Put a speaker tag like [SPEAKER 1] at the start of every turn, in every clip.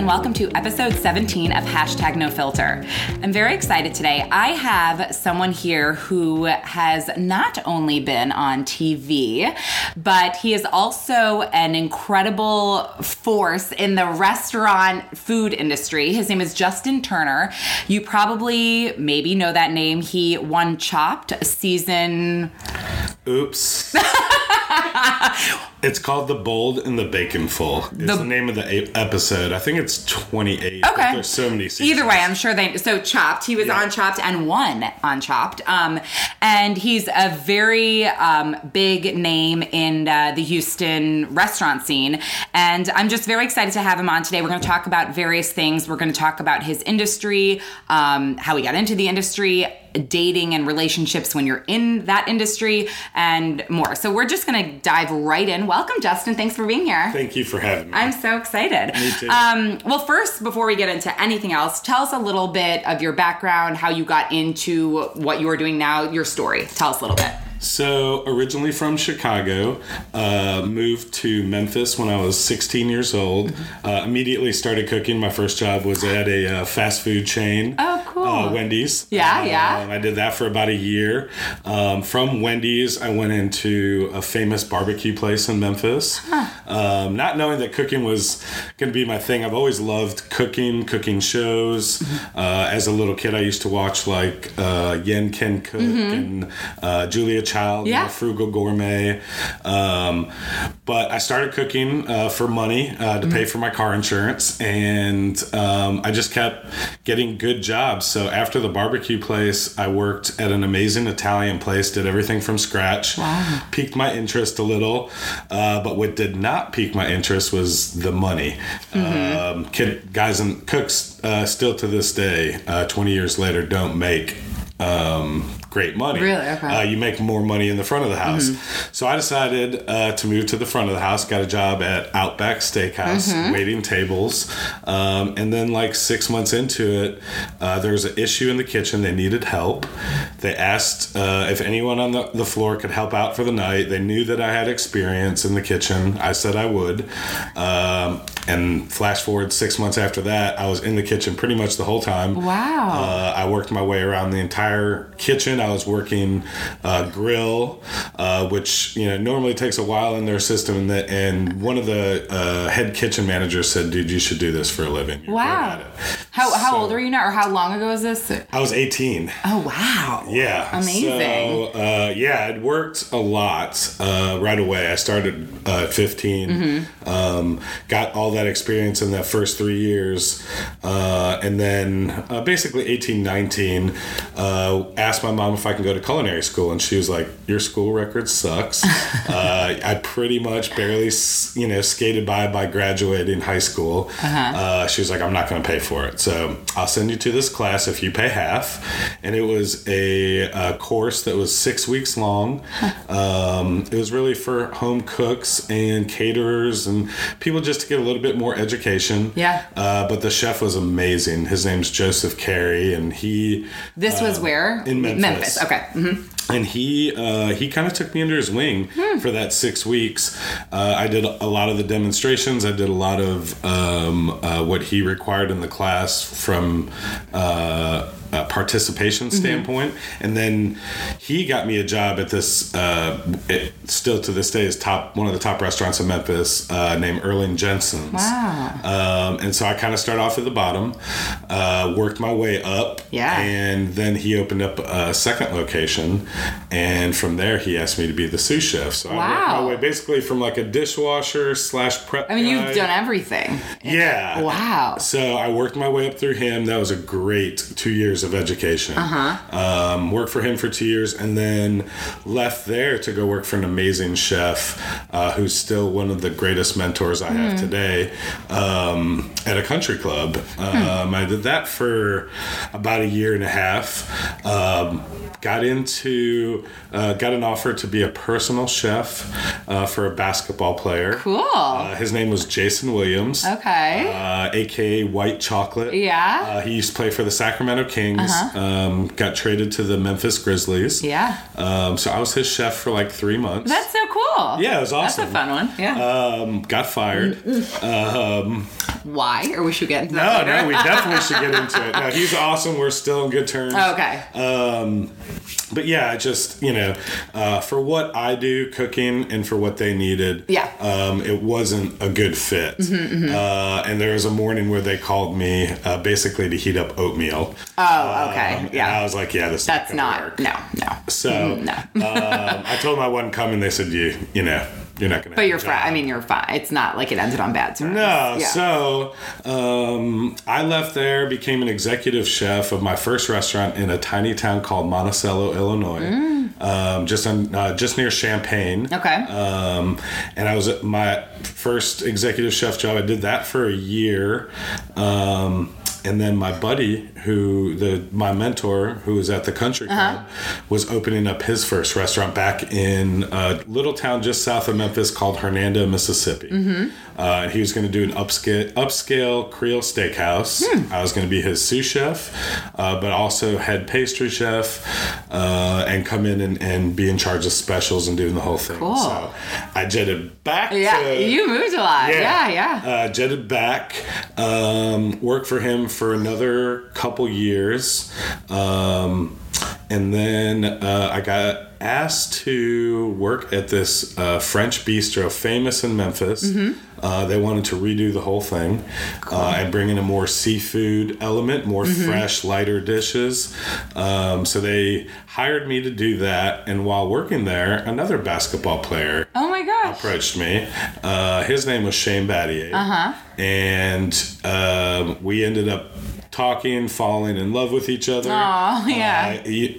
[SPEAKER 1] and welcome to episode 17 of Hashtag No Filter. I'm very excited today. I have someone here who has not only been on TV, but he is also an incredible force in the restaurant food industry. His name is Justin Turner. You probably maybe know that name. He won Chopped season.
[SPEAKER 2] Oops. it's called The Bold and the Bacon Full. It's
[SPEAKER 1] The-
[SPEAKER 2] the, name of the episode. I think it's 28.
[SPEAKER 1] Okay.
[SPEAKER 2] There's so many seasons.
[SPEAKER 1] Either way, I'm sure they. So Chopped, he was
[SPEAKER 2] Yeah.
[SPEAKER 1] on Chopped and won on Chopped. Um, and he's a very um, big name in uh, the Houston restaurant scene. And I'm just very excited to have him on today. We're going to talk about various things. We're going to talk about his industry, um, how he got into the industry. Dating and relationships when you're in that industry, and more. So, we're just gonna dive right in. Welcome, Justin. Thanks for being here.
[SPEAKER 2] Thank you for having me.
[SPEAKER 1] I'm so excited.
[SPEAKER 2] Me too.
[SPEAKER 1] Um, well, first, before we get into anything else, tell us a little bit of your background, how you got into what you are doing now, your story. Tell us a little bit.
[SPEAKER 2] So, originally from Chicago, uh, moved to Memphis when I was 16 years old.
[SPEAKER 1] Mm-hmm.
[SPEAKER 2] Uh, immediately started cooking. My first job was at a uh, fast food chain.
[SPEAKER 1] Oh, cool.
[SPEAKER 2] Uh, Wendy's.
[SPEAKER 1] Yeah,
[SPEAKER 2] Uh,
[SPEAKER 1] yeah.
[SPEAKER 2] I did that for about a year. Um, from Wendy's, I went into a famous barbecue place in Memphis. Um, not knowing that cooking was going to be my thing. I've always loved cooking, cooking shows.
[SPEAKER 1] Mm-hmm.
[SPEAKER 2] Uh, as a little kid, I used to watch like uh, Yan Can Cook and uh, Julia Child,
[SPEAKER 1] Mm-hmm. Yeah.
[SPEAKER 2] Frugal Gourmet. Um, but I started cooking uh, for money uh, to
[SPEAKER 1] Mm-hmm.
[SPEAKER 2] pay for my car insurance, and um, I just kept getting good jobs. So after the barbecue place, I worked at an amazing Italian place, did everything from scratch.
[SPEAKER 1] Wow.
[SPEAKER 2] Piqued my interest a little, uh, but what did not pique my interest was the money.
[SPEAKER 1] Mm-hmm.
[SPEAKER 2] Um, kid, guys and cooks uh, still to this day, uh, 20 years later, don't make um, great money.
[SPEAKER 1] Really? Okay. Mm-hmm.
[SPEAKER 2] Uh, you make more money in the front of the house. So I decided uh, to move to the front of the house. Got a job at Outback Steakhouse,
[SPEAKER 1] Mm-hmm.
[SPEAKER 2] waiting tables, um, and then like six months into it, uh, there was an issue in the kitchen. They needed help. They asked uh, if anyone on the, the floor could help out for the night. They knew that I had experience in the kitchen. I said I would. Um, and flash forward six months after that, I was in the kitchen pretty much the whole time.
[SPEAKER 1] Wow.
[SPEAKER 2] Uh, I worked my way around the entire kitchen. I was working uh, grill, uh, which you know normally takes a while in their system. And, the, and one of the uh, head kitchen managers said, "Dude, you should do this for a living." You're
[SPEAKER 1] Wow.
[SPEAKER 2] it."
[SPEAKER 1] how how
[SPEAKER 2] So-
[SPEAKER 1] old are you now, or how long ago was this?
[SPEAKER 2] I was 18.
[SPEAKER 1] Oh, wow.
[SPEAKER 2] Yeah.
[SPEAKER 1] Amazing.
[SPEAKER 2] So, uh, yeah, I'd worked a lot uh, right away. I started uh, at 15,
[SPEAKER 1] Mm-hmm.
[SPEAKER 2] um, got all that experience in that first three years. Uh, and then uh, basically 18, 19, uh, asked my mom if I can go to culinary school. And she was like, Your school record sucks. uh, I pretty much barely, you know, skated by by graduating high school. uh she was like, I'm not going to pay for it. So I'll send you to this class if you pay half. And it was a, uh course that was six weeks long. Um, it was really for home cooks and caterers and people just to get a little bit more education.
[SPEAKER 1] Yeah.
[SPEAKER 2] Uh, but the chef was amazing. His name's Joseph Carey, and he
[SPEAKER 1] This was where?
[SPEAKER 2] Uh, in Memphis.
[SPEAKER 1] Okay. hmm
[SPEAKER 2] and he uh, he kind of took me under his wing for that six weeks. Uh, I did a lot of the demonstrations. I did a lot of um, uh, what he required in the class from. Uh, a participation standpoint, and then he got me a job at this. Uh, it, still to this day is top one of the top restaurants in Memphis, uh, named Erling Jensen's.
[SPEAKER 1] Wow.
[SPEAKER 2] Um, and so I kind of started off at the bottom, uh, worked my way up.
[SPEAKER 1] Yeah.
[SPEAKER 2] And then he opened up a second location. And from there, he asked me to be the sous chef. So I
[SPEAKER 1] Wow.
[SPEAKER 2] worked my way basically from like a dishwasher slash prep.
[SPEAKER 1] I mean,
[SPEAKER 2] guy.
[SPEAKER 1] you've done everything.
[SPEAKER 2] Yeah.
[SPEAKER 1] Wow.
[SPEAKER 2] So I worked my way up through him. That was a great two years of education. Uh-huh. Um, worked for him for two years and then left there to go work for an amazing chef uh, who's still one of the greatest mentors I have today um, at a country club. Um, I did that for about a year and a half. Um, got into uh, got an offer to be a personal chef uh, for a basketball player
[SPEAKER 1] Cool.
[SPEAKER 2] uh, his name was Jason Williams,
[SPEAKER 1] okay.
[SPEAKER 2] uh, aka White Chocolate.
[SPEAKER 1] Yeah. Uh-huh.
[SPEAKER 2] Uh, he used to play for the Sacramento Kings. Uh Um, got traded to the Memphis Grizzlies.
[SPEAKER 1] yeah.
[SPEAKER 2] Um, so I was his chef for like three months.
[SPEAKER 1] That's so cool.
[SPEAKER 2] Yeah, it was awesome.
[SPEAKER 1] That's a fun one. Yeah.
[SPEAKER 2] um, got fired.
[SPEAKER 1] Why, or we should get into
[SPEAKER 2] No,
[SPEAKER 1] that later?
[SPEAKER 2] no, we definitely should get into it. No, he's awesome. We're still in good terms.
[SPEAKER 1] okay.
[SPEAKER 2] Um, but yeah, just you know, uh, for what I do cooking and for what they needed,
[SPEAKER 1] Yeah.
[SPEAKER 2] um, it wasn't a good fit. Uh, and there was a morning where they called me uh, basically to heat up oatmeal.
[SPEAKER 1] oh, okay.
[SPEAKER 2] Um,
[SPEAKER 1] yeah.
[SPEAKER 2] I was like, yeah, this.
[SPEAKER 1] That's
[SPEAKER 2] is not.
[SPEAKER 1] not. No, no.
[SPEAKER 2] So
[SPEAKER 1] No.
[SPEAKER 2] um, I told them I wasn't coming. They said, you, you know, you're not gonna.
[SPEAKER 1] But you're fine. I mean, you're fine. It's not like it ended on bad terms.
[SPEAKER 2] No,
[SPEAKER 1] Yeah.
[SPEAKER 2] so um, I left there, became an executive chef of my first restaurant in a tiny town called Monticello, Illinois, um, just on uh, just near Champaign.
[SPEAKER 1] Mm. Okay.
[SPEAKER 2] Um, and I was at my first executive chef job. I did that for a year. Um, and then my buddy, who the my mentor, who was at the Country uh-huh. Club, was opening up his first restaurant back in a little town just south of Memphis called Hernando, Mississippi. Mm-hmm. Uh, he was going to do an upscale upscale Creole steakhouse. I was going to be his sous chef, uh, but also head pastry chef, uh, and come in and, and be in charge of specials and doing the whole thing.
[SPEAKER 1] Cool.
[SPEAKER 2] So I jetted back.
[SPEAKER 1] yeah,
[SPEAKER 2] to,
[SPEAKER 1] you moved a lot. Yeah, yeah.
[SPEAKER 2] uh, jetted back, um, worked for him for another couple years, um, and then uh, I got asked to work at this uh, French bistro, famous in Memphis.
[SPEAKER 1] Mm-hmm.
[SPEAKER 2] Uh, they wanted to redo the whole thing uh, and bring in a more seafood element, more
[SPEAKER 1] Mm-hmm.
[SPEAKER 2] fresh, lighter dishes. Um, so they hired me to do that. And while working there, another basketball player
[SPEAKER 1] Oh my gosh.
[SPEAKER 2] approached me. Uh, his name was Shane Battier. Uh-huh. And um, we ended up talking, falling in love with each other.
[SPEAKER 1] Aw, yeah.
[SPEAKER 2] Uh,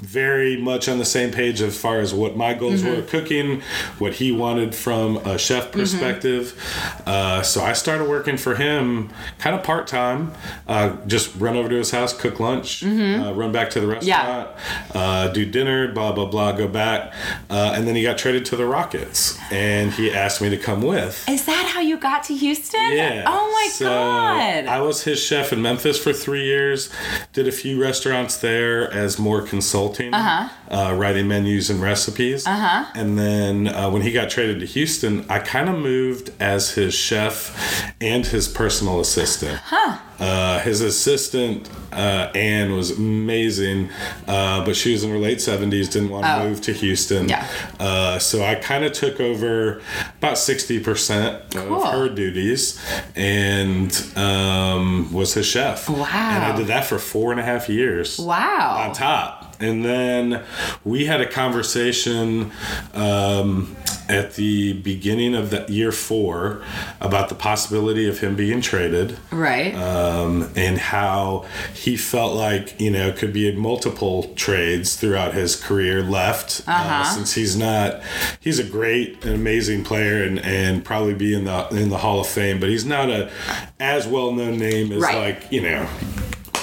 [SPEAKER 2] very much on the same page as far as what my goals
[SPEAKER 1] Mm-hmm.
[SPEAKER 2] were cooking, what he wanted from a chef perspective. Uh, so I started working for him kind of part time. Uh, just run over to his house, cook lunch, uh, run back to the restaurant, uh, do dinner, blah, blah, blah, go back. Uh, and then he got traded to the Rockets. And he asked me to come with.
[SPEAKER 1] Is that how you got to Houston?
[SPEAKER 2] Yeah.
[SPEAKER 1] Oh my
[SPEAKER 2] So,
[SPEAKER 1] god.
[SPEAKER 2] I was his chef in Memphis for three years. Did a few restaurants there as more consulting, uh-huh. Uh writing menus and recipes. Uh-huh. And then uh, when he got traded to Houston, I kind of moved as his chef and his personal assistant. Huh. Uh, his assistant uh, Anne was amazing, uh, but she was in her late seventies. Didn't want to
[SPEAKER 1] Oh.
[SPEAKER 2] move to Houston.
[SPEAKER 1] Yeah.
[SPEAKER 2] Uh, so I kind of took over about sixty percent
[SPEAKER 1] Cool.
[SPEAKER 2] of her duties and um, was his chef.
[SPEAKER 1] Wow.
[SPEAKER 2] And I did that for four and a half years.
[SPEAKER 1] wow.
[SPEAKER 2] On top. And then we had a conversation um, at the beginning of the year four about the possibility of him being traded
[SPEAKER 1] Right.
[SPEAKER 2] um, and how he felt like you know it could be multiple trades throughout his career left uh,
[SPEAKER 1] Uh-huh.
[SPEAKER 2] since he's not he's a great and amazing player and, and probably be in the in the Hall of Fame but he's not a as well known name as
[SPEAKER 1] Right.
[SPEAKER 2] like you know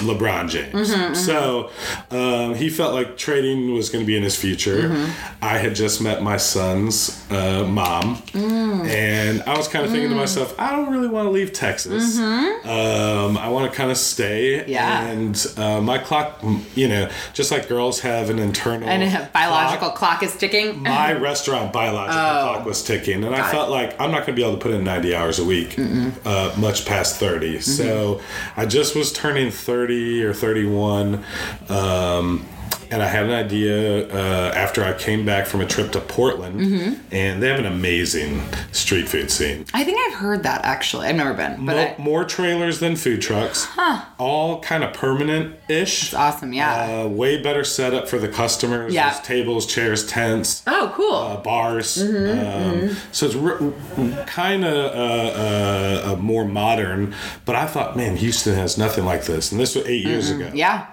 [SPEAKER 2] LeBron James.
[SPEAKER 1] Mm-hmm,
[SPEAKER 2] So um, he felt like trading was going to be in his future.
[SPEAKER 1] Mm-hmm.
[SPEAKER 2] I had just met my son's uh, mom,
[SPEAKER 1] Mm.
[SPEAKER 2] and I was kind of thinking to myself, I don't really want to leave Texas. Um, I want to kind of stay.
[SPEAKER 1] Mm-hmm. Yeah.
[SPEAKER 2] And uh, my clock, you know, just like girls have an internal
[SPEAKER 1] and a biological
[SPEAKER 2] clock,
[SPEAKER 1] clock is ticking.
[SPEAKER 2] my restaurant biological
[SPEAKER 1] Oh.
[SPEAKER 2] clock was ticking, and I
[SPEAKER 1] it.
[SPEAKER 2] felt like I'm not going to be able to put in 90 hours a week, uh, much past 30.
[SPEAKER 1] Mm-hmm.
[SPEAKER 2] So I just was turning 30 or 31. Um, and I had an idea uh, after I came back from a trip to Portland,
[SPEAKER 1] Mm-hmm.
[SPEAKER 2] and they have an amazing street food scene.
[SPEAKER 1] I think I've heard that actually. I've never been, but
[SPEAKER 2] Mo-
[SPEAKER 1] I,
[SPEAKER 2] more trailers than food trucks. Huh. All kind of permanent ish.
[SPEAKER 1] it's awesome. Yeah.
[SPEAKER 2] Uh, way better setup for the customers.
[SPEAKER 1] Yeah.
[SPEAKER 2] There's tables, chairs, tents
[SPEAKER 1] oh, cool.
[SPEAKER 2] uh, bars.
[SPEAKER 1] Mm-hmm,
[SPEAKER 2] um, So it's r- kind of uh, uh, more modern. But I thought, man, Houston has nothing like this. And this was 8 years ago.
[SPEAKER 1] Mm-hmm. yeah.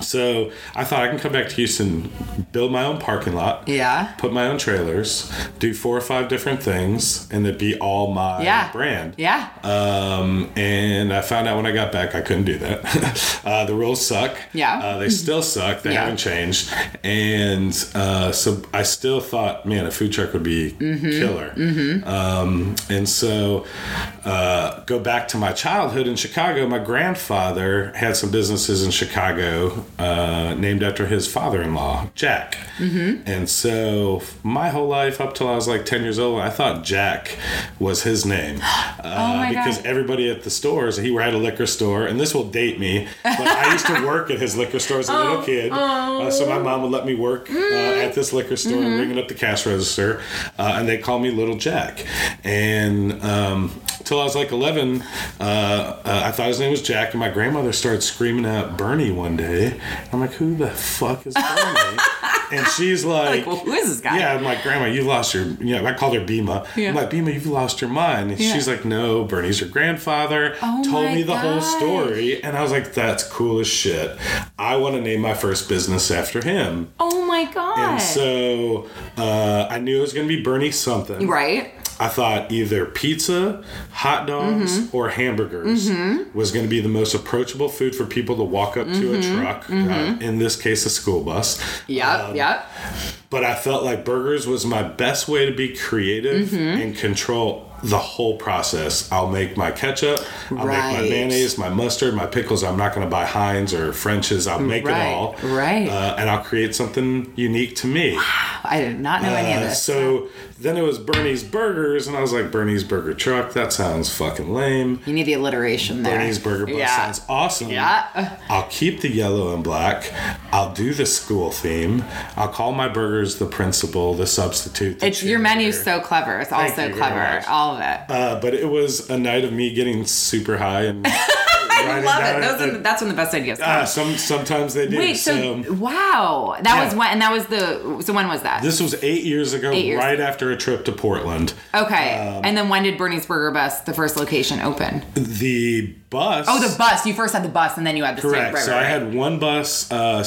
[SPEAKER 2] So I thought I can come back to Houston, build my own parking lot.
[SPEAKER 1] Yeah.
[SPEAKER 2] Put my own trailers, do four or five different things, and it'd be all my
[SPEAKER 1] Yeah.
[SPEAKER 2] brand.
[SPEAKER 1] Yeah.
[SPEAKER 2] Um, and I found out when I got back I couldn't do that. uh, the rules suck.
[SPEAKER 1] Yeah.
[SPEAKER 2] Uh, they still suck. They
[SPEAKER 1] Yeah.
[SPEAKER 2] haven't changed. And uh, so I still thought, man, a food truck would be
[SPEAKER 1] Mm-hmm.
[SPEAKER 2] killer. Um, and so uh, go back to my childhood in Chicago. My grandfather had some businesses in Chicago Uh, named after his father-in-law, Jack. Mm-hmm. And so my whole life up till I was like ten years old, I thought Jack was his name uh,
[SPEAKER 1] Oh
[SPEAKER 2] because
[SPEAKER 1] God.
[SPEAKER 2] everybody at the stores, he had a liquor store, and this will date me, but I used to work at his liquor store as a
[SPEAKER 1] Oh.
[SPEAKER 2] little kid. Uh, so my mom would let me work uh,
[SPEAKER 1] Mm.
[SPEAKER 2] at this liquor store,
[SPEAKER 1] Mm-hmm.
[SPEAKER 2] ringing up the cash register, uh, and they call me Little Jack. And um, till I was like 11, uh, uh, I thought his name was Jack, and my grandmother started screaming out Bernie one day. I'm like, who the fuck is Bernie? and she's like,
[SPEAKER 1] Like, well, who is this guy?
[SPEAKER 2] Yeah, I'm like, Grandma, you've lost your, you know, I called her Bima.
[SPEAKER 1] Yeah.
[SPEAKER 2] I'm like, Bima, you've lost your mind. And
[SPEAKER 1] Yeah.
[SPEAKER 2] she's like, no, Bernie's your grandfather.
[SPEAKER 1] Oh
[SPEAKER 2] told me the whole story. And I was like, that's cool as shit. I want to name my first business after him.
[SPEAKER 1] Oh my god.
[SPEAKER 2] And so uh, I knew it was going to be Bernie something.
[SPEAKER 1] right.
[SPEAKER 2] I thought either pizza, hot dogs,
[SPEAKER 1] Mm-hmm.
[SPEAKER 2] or hamburgers was going to be the most approachable food for people to walk up to
[SPEAKER 1] Mm-hmm.
[SPEAKER 2] a truck, uh, in this case, a school bus.
[SPEAKER 1] Yeah,
[SPEAKER 2] Um,
[SPEAKER 1] yep.
[SPEAKER 2] But I felt like burgers was my best way to be creative
[SPEAKER 1] Mm-hmm.
[SPEAKER 2] and control the whole process. I'll make my ketchup, I'll make my mayonnaise, my mustard, my pickles. I'm not going to buy Heinz or French's. I'll make
[SPEAKER 1] Right,
[SPEAKER 2] it all.
[SPEAKER 1] right.
[SPEAKER 2] Uh, and I'll create something unique to me.
[SPEAKER 1] I did not know any of
[SPEAKER 2] Uh,
[SPEAKER 1] this.
[SPEAKER 2] so then it was Bernie's Burgers, and I was like, Bernie's Burger Truck, that sounds fucking lame.
[SPEAKER 1] you need the alliteration there.
[SPEAKER 2] Bernie's Burger Bus
[SPEAKER 1] Yeah.
[SPEAKER 2] sounds awesome.
[SPEAKER 1] Yeah.
[SPEAKER 2] I'll keep the yellow and black. I'll do the school theme. I'll call my burgers the principal, the substitute. the
[SPEAKER 1] It's your menu's so clever. It's all
[SPEAKER 2] Thank
[SPEAKER 1] so clever.
[SPEAKER 2] much.
[SPEAKER 1] All of.
[SPEAKER 2] Uh, but it was a night of me getting super high and.
[SPEAKER 1] I love it. Those are, the- that's when the best ideas come.
[SPEAKER 2] uh, some sometimes they do.
[SPEAKER 1] Wait, so, wow, that
[SPEAKER 2] Yeah.
[SPEAKER 1] was when, and that was the. So when was that?
[SPEAKER 2] this was eight years ago,
[SPEAKER 1] Eight years.
[SPEAKER 2] right after a trip to Portland.
[SPEAKER 1] okay,
[SPEAKER 2] um,
[SPEAKER 1] and then when did Bernie's Burger Bus, the first location, open?
[SPEAKER 2] The bus.
[SPEAKER 1] Oh, the bus. You first had the bus, and then you had the
[SPEAKER 2] Correct.
[SPEAKER 1] Right,
[SPEAKER 2] so
[SPEAKER 1] right,
[SPEAKER 2] I
[SPEAKER 1] right.
[SPEAKER 2] had one bus. Uh,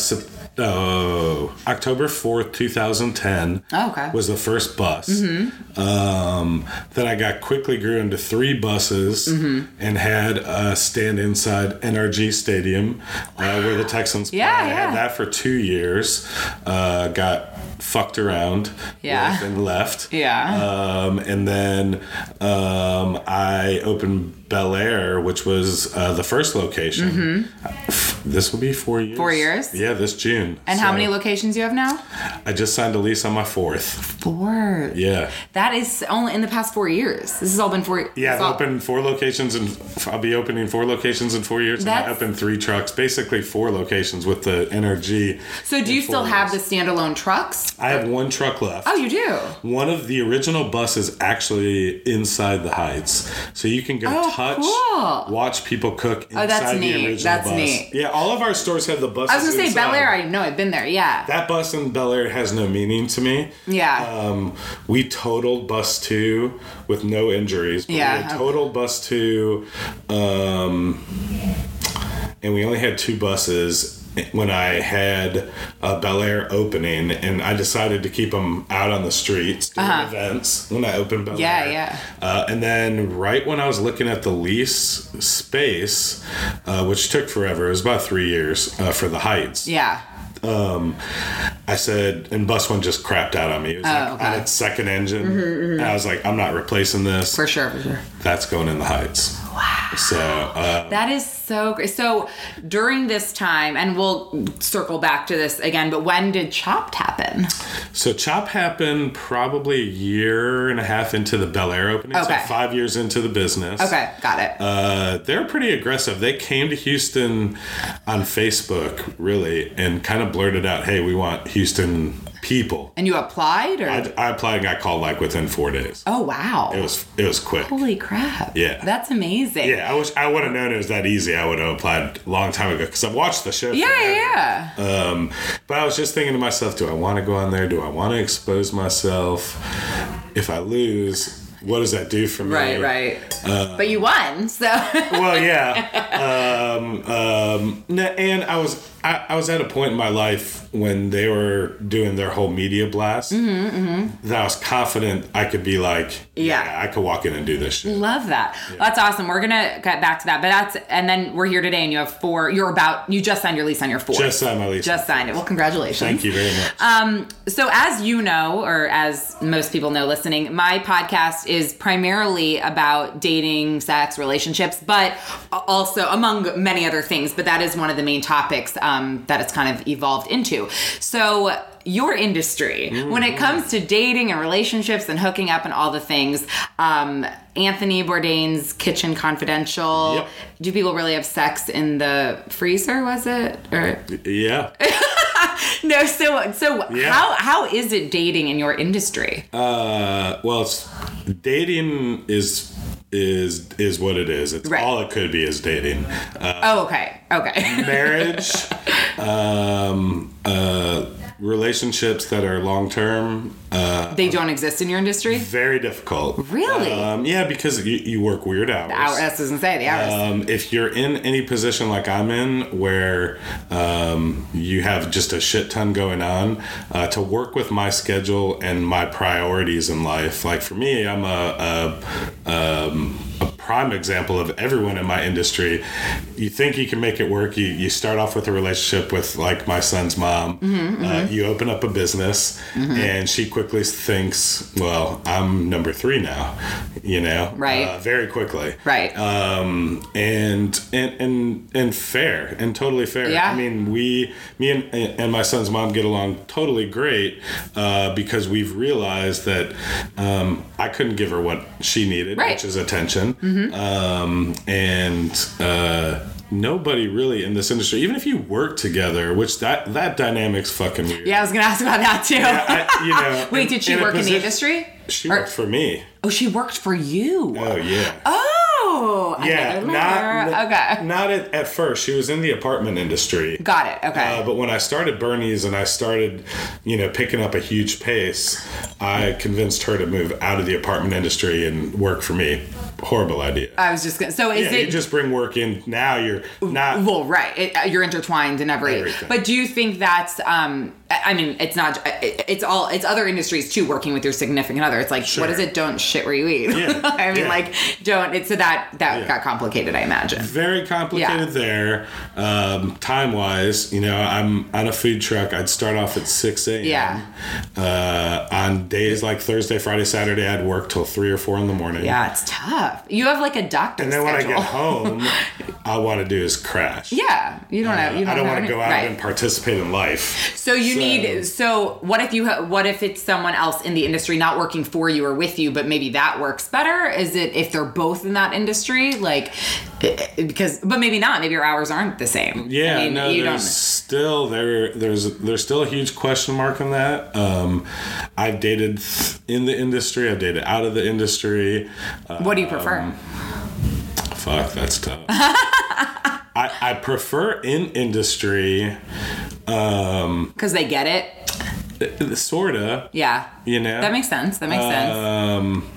[SPEAKER 2] oh, October fourth, two thousand ten.
[SPEAKER 1] Oh, okay. Mm-hmm.
[SPEAKER 2] Was the first bus. Um, then I got quickly grew into three buses
[SPEAKER 1] Mm-hmm.
[SPEAKER 2] and had a stand inside NRG Stadium uh, where the Texans play.
[SPEAKER 1] Yeah,
[SPEAKER 2] I had that for two years. Uh, got fucked around.
[SPEAKER 1] Yeah.
[SPEAKER 2] and left.
[SPEAKER 1] Yeah.
[SPEAKER 2] Um, and then um, I opened Bellaire, which was uh, the first location. This will be four years.
[SPEAKER 1] Four years?
[SPEAKER 2] Yeah, this June.
[SPEAKER 1] and how many locations you have now?
[SPEAKER 2] I just signed a lease on my fourth.
[SPEAKER 1] Four.
[SPEAKER 2] Yeah.
[SPEAKER 1] That is only in the past four years. This has all been four.
[SPEAKER 2] Yeah, I've
[SPEAKER 1] all-
[SPEAKER 2] opened four locations and I'll be opening four locations in four years. And I
[SPEAKER 1] That's-
[SPEAKER 2] opened three trucks, basically four locations with the NRG.
[SPEAKER 1] So do you still
[SPEAKER 2] four
[SPEAKER 1] have the standalone trucks?
[SPEAKER 2] I have one truck left.
[SPEAKER 1] Oh, you do.
[SPEAKER 2] One of the original buses actually inside the Heights, so you can go
[SPEAKER 1] Oh,
[SPEAKER 2] touch,
[SPEAKER 1] cool.
[SPEAKER 2] watch people cook inside
[SPEAKER 1] Oh, that's
[SPEAKER 2] the
[SPEAKER 1] neat.
[SPEAKER 2] original
[SPEAKER 1] That's
[SPEAKER 2] bus.
[SPEAKER 1] neat.
[SPEAKER 2] Yeah, all of our stores have the buses.
[SPEAKER 1] I was gonna say
[SPEAKER 2] inside.
[SPEAKER 1] Bellaire. I know I've been there. Yeah.
[SPEAKER 2] That bus in Bellaire has no meaning to me.
[SPEAKER 1] yeah.
[SPEAKER 2] Um, we totaled bus two with no injuries.
[SPEAKER 1] Yeah,
[SPEAKER 2] We had
[SPEAKER 1] okay.
[SPEAKER 2] totaled bus two, um, and we only had two buses when I had a Bellaire opening, and I decided to keep them out on the streets doing events when I opened Bel
[SPEAKER 1] Uh-huh. Yeah, yeah.
[SPEAKER 2] Uh, and then right when I was looking at the lease space, uh, which took forever, it was about three years uh, for the Heights
[SPEAKER 1] yeah.
[SPEAKER 2] um, I said, and bus one just crapped out on me. It was like
[SPEAKER 1] Oh, okay. Mm-hmm,
[SPEAKER 2] on its second engine. And I was like, I'm not replacing this.
[SPEAKER 1] For sure. For sure.
[SPEAKER 2] That's going in the heights. Wow. So, uh,
[SPEAKER 1] That is so great. So during this time, and we'll circle back to this again, but when did Chopped happen?
[SPEAKER 2] so Chopped happened probably a year and a half into the Bellaire opening.
[SPEAKER 1] Okay.
[SPEAKER 2] So five years into the business.
[SPEAKER 1] Okay, got it.
[SPEAKER 2] Uh, they're pretty aggressive. They came to Houston on Facebook, really, and kind of blurted out, "Hey, we want Houston people."
[SPEAKER 1] and you applied, or
[SPEAKER 2] I, I applied and got called like within four days.
[SPEAKER 1] oh wow,
[SPEAKER 2] It was it was quick.
[SPEAKER 1] holy crap!
[SPEAKER 2] Yeah.
[SPEAKER 1] that's amazing.
[SPEAKER 2] Yeah, I wish I would have known it was that easy. I would have applied a long time ago because I've watched the show.
[SPEAKER 1] yeah,
[SPEAKER 2] forever.
[SPEAKER 1] yeah. yeah.
[SPEAKER 2] Um, but I was just thinking to myself, do I want to go on there? Do I want to expose myself? If I lose, what does that do for me?
[SPEAKER 1] Right, right.
[SPEAKER 2] Uh,
[SPEAKER 1] but you won, so
[SPEAKER 2] Well, yeah. um, um, and I was I, I was at a point in my life when they were doing their whole media blast
[SPEAKER 1] Mm-hmm,
[SPEAKER 2] that I was confident I could be like,
[SPEAKER 1] Yeah.
[SPEAKER 2] I could walk in and do this shit.
[SPEAKER 1] love that. That's awesome. We're gonna get back to that, but that's and then we're here today, and you have four. You're about you just signed your lease on your fourth.
[SPEAKER 2] Just signed my lease.
[SPEAKER 1] Just signed it. Well, congratulations.
[SPEAKER 2] Thank you very much.
[SPEAKER 1] Um, so, as you know, or as most people know listening, my podcast is primarily about dating, sex, relationships, but also among many other things. But that is one of the main topics. Um, um, that it's kind of evolved into. So your industry when it comes to dating and relationships and hooking up and all the things um, anthony bourdain's kitchen confidential
[SPEAKER 2] Yep.
[SPEAKER 1] do people really have sex in the freezer was it or
[SPEAKER 2] Yeah.
[SPEAKER 1] no so so
[SPEAKER 2] Yeah.
[SPEAKER 1] how how is it dating in your industry
[SPEAKER 2] Uh, well, it's, dating is is is what it is. It's
[SPEAKER 1] Right.
[SPEAKER 2] all it could be is dating. Uh,
[SPEAKER 1] oh okay okay
[SPEAKER 2] marriage, um, uh, relationships that are long term, uh,
[SPEAKER 1] they don't exist in your industry
[SPEAKER 2] very difficult.
[SPEAKER 1] Really?
[SPEAKER 2] Um, yeah, because you, you work weird hours.
[SPEAKER 1] Hour, that's what I was say the hours
[SPEAKER 2] Um, if you're in any position like I'm in, where um, you have just a shit ton going on, uh, to work with my schedule and my priorities in life. Like for me, I'm a, a, um, a prime example of everyone in my industry. You think you can make it work. You, you start off with a relationship with like my son's mom.
[SPEAKER 1] Mm-hmm,
[SPEAKER 2] Uh, you open up a business, and she quickly thinks, "Well, I'm number three now." You know,
[SPEAKER 1] Right.
[SPEAKER 2] Uh, very quickly,
[SPEAKER 1] Right.
[SPEAKER 2] um, and and and and fair and totally fair.
[SPEAKER 1] Yeah.
[SPEAKER 2] I mean, we, me and and my son's mom get along totally great uh, because we've realized that um, I couldn't give her what she needed,
[SPEAKER 1] Right.
[SPEAKER 2] which is attention,
[SPEAKER 1] Mm-hmm.
[SPEAKER 2] um, and. Uh, Nobody really in this industry, even if you work together, which that that dynamic's fucking weird.
[SPEAKER 1] yeah i was gonna ask about that too
[SPEAKER 2] I, you know.
[SPEAKER 1] wait
[SPEAKER 2] in-
[SPEAKER 1] did she
[SPEAKER 2] in
[SPEAKER 1] work in the industry
[SPEAKER 2] She
[SPEAKER 1] Or-
[SPEAKER 2] worked for me.
[SPEAKER 1] oh she worked for you
[SPEAKER 2] Oh yeah.
[SPEAKER 1] oh
[SPEAKER 2] yeah, not
[SPEAKER 1] okay
[SPEAKER 2] Not at, at first. She was in the apartment industry.
[SPEAKER 1] got it okay
[SPEAKER 2] Uh, but when I started Bernie's and I started, you know, picking up a huge pace, I convinced her to move out of the apartment industry and work for me. Horrible idea.
[SPEAKER 1] I was just gonna. So is
[SPEAKER 2] yeah,
[SPEAKER 1] it
[SPEAKER 2] you just bring work in. Now you're not.
[SPEAKER 1] well, right? It, uh, you're intertwined in every.
[SPEAKER 2] Everything.
[SPEAKER 1] But do you think that's? um I mean, it's not. it- It's all. It's other industries too. Working with your significant other. It's like,
[SPEAKER 2] Sure.
[SPEAKER 1] what is it? Don't shit where you eat.
[SPEAKER 2] Yeah,
[SPEAKER 1] I mean,
[SPEAKER 2] yeah.
[SPEAKER 1] like, don't. It's so that that
[SPEAKER 2] Yeah.
[SPEAKER 1] got complicated. I imagine.
[SPEAKER 2] very complicated there. Um, time wise, you know, I'm on a food truck. I'd start off at 6 a.m.
[SPEAKER 1] Yeah.
[SPEAKER 2] Uh, on days like Thursday, Friday, Saturday, I'd work till 3 or 4 in the morning.
[SPEAKER 1] Yeah, it's tough. You have like a doctor.
[SPEAKER 2] And then when I get home, I want to do is crash.
[SPEAKER 1] Yeah, you don't uh, have. You don't
[SPEAKER 2] I don't want to go out
[SPEAKER 1] right.
[SPEAKER 2] and participate in life.
[SPEAKER 1] So you
[SPEAKER 2] So-
[SPEAKER 1] need. So what if you? Ha- what if it's someone else in the industry not working for you or with you, but maybe that works better? Is it if they're both in that industry, like because? But maybe not. Maybe your hours aren't the same.
[SPEAKER 2] Yeah,
[SPEAKER 1] I mean,
[SPEAKER 2] no,
[SPEAKER 1] you
[SPEAKER 2] there's
[SPEAKER 1] don't.
[SPEAKER 2] still there. There's there's still a huge question mark on that. Um, I've dated in the industry. I've dated out of the industry. Uh,
[SPEAKER 1] What do you prefer?
[SPEAKER 2] fuck, that's tough. I, I prefer in industry, um,
[SPEAKER 1] Because they get it.
[SPEAKER 2] sorta.
[SPEAKER 1] Yeah.
[SPEAKER 2] You know,
[SPEAKER 1] That makes sense. That makes sense.
[SPEAKER 2] Um,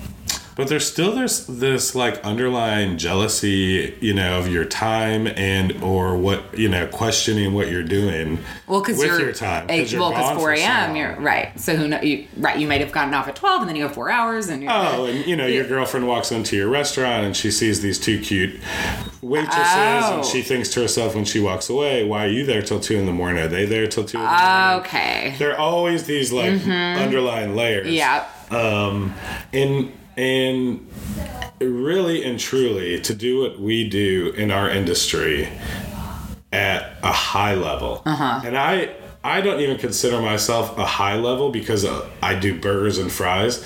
[SPEAKER 2] but there's still there's this like underlying jealousy, you know, of your time and or what you know, questioning what you're doing.
[SPEAKER 1] Well, because
[SPEAKER 2] with your time. 'cause you're
[SPEAKER 1] well, because four
[SPEAKER 2] for so
[SPEAKER 1] a.m. you're right. So who know? You, right, you might have gotten off at twelve, and then you have four hours, and you're
[SPEAKER 2] Oh, and you know, your girlfriend walks into your restaurant and she sees these two cute waitresses,
[SPEAKER 1] Oh.
[SPEAKER 2] and she thinks to herself when she walks away, "Why are you there till two in the morning? Are they there till two in the morning?"
[SPEAKER 1] okay.
[SPEAKER 2] There are always these like underlying layers.
[SPEAKER 1] Yeah.
[SPEAKER 2] Um, and and really and truly, to do what we do in our industry at a high level, uh-huh. and I. I don't even consider myself a high level because uh, I do burgers and fries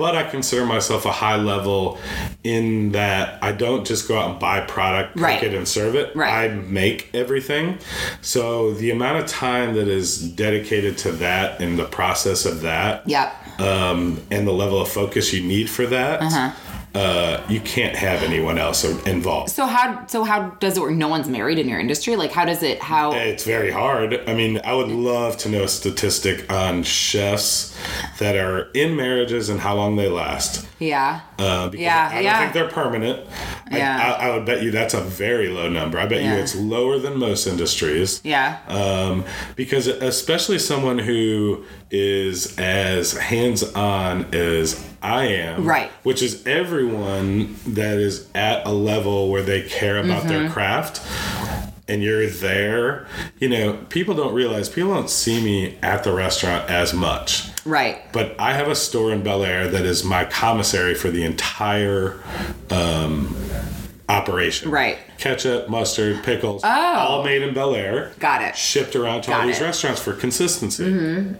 [SPEAKER 2] but I consider myself a high level in that I don't just go out and buy product, cook
[SPEAKER 1] Right.
[SPEAKER 2] it, and serve it.
[SPEAKER 1] Right.
[SPEAKER 2] I make everything. So the amount of time that is dedicated to that and the process of that,
[SPEAKER 1] Yep.
[SPEAKER 2] Um, and the level of focus you need for that,
[SPEAKER 1] Uh-huh.
[SPEAKER 2] uh, you can't have anyone else involved.
[SPEAKER 1] So how so how does it work? No one's married in your industry. Like how does it? How?
[SPEAKER 2] It's very hard. I mean, I would love to know a statistic on chefs that are in marriages and how long they last.
[SPEAKER 1] Yeah.
[SPEAKER 2] Uh, because
[SPEAKER 1] Yeah,
[SPEAKER 2] I don't
[SPEAKER 1] yeah.
[SPEAKER 2] think they're permanent.
[SPEAKER 1] Yeah.
[SPEAKER 2] I, I, I would bet you that's a very low number. I bet
[SPEAKER 1] Yeah.
[SPEAKER 2] you it's lower than most industries.
[SPEAKER 1] Yeah.
[SPEAKER 2] Um, because especially someone who is as hands on as I am,
[SPEAKER 1] Right.
[SPEAKER 2] Which is everyone that is at a level where they care about their
[SPEAKER 1] Mm-hmm.
[SPEAKER 2] craft. And you're there, you know, people don't realize, people don't see me at the restaurant as much.
[SPEAKER 1] Right.
[SPEAKER 2] But I have a store in Bellaire that is my commissary for the entire. Um, operation.
[SPEAKER 1] Right.
[SPEAKER 2] Ketchup, mustard, pickles,
[SPEAKER 1] Oh.
[SPEAKER 2] all made in Bellaire.
[SPEAKER 1] Got it.
[SPEAKER 2] Shipped around to all these
[SPEAKER 1] it.
[SPEAKER 2] restaurants for consistency.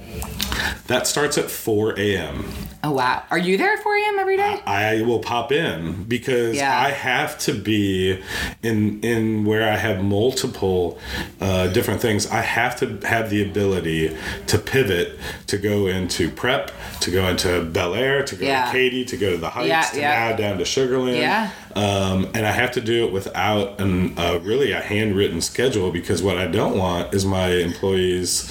[SPEAKER 2] That starts at 4 a.m.
[SPEAKER 1] Oh wow. Are you there at 4 a.m. every day?
[SPEAKER 2] I will pop in because
[SPEAKER 1] Yeah.
[SPEAKER 2] I have to be in in where I have multiple uh, different things. I have to have the ability to pivot to go into prep, to go into Bellaire, to go
[SPEAKER 1] Yeah.
[SPEAKER 2] to Katy, to go to the Heights,
[SPEAKER 1] Yeah,
[SPEAKER 2] to now down to Sugarland.
[SPEAKER 1] Yeah.
[SPEAKER 2] Um, and I have to do it without an, uh, really a handwritten schedule because what I don't want is my employees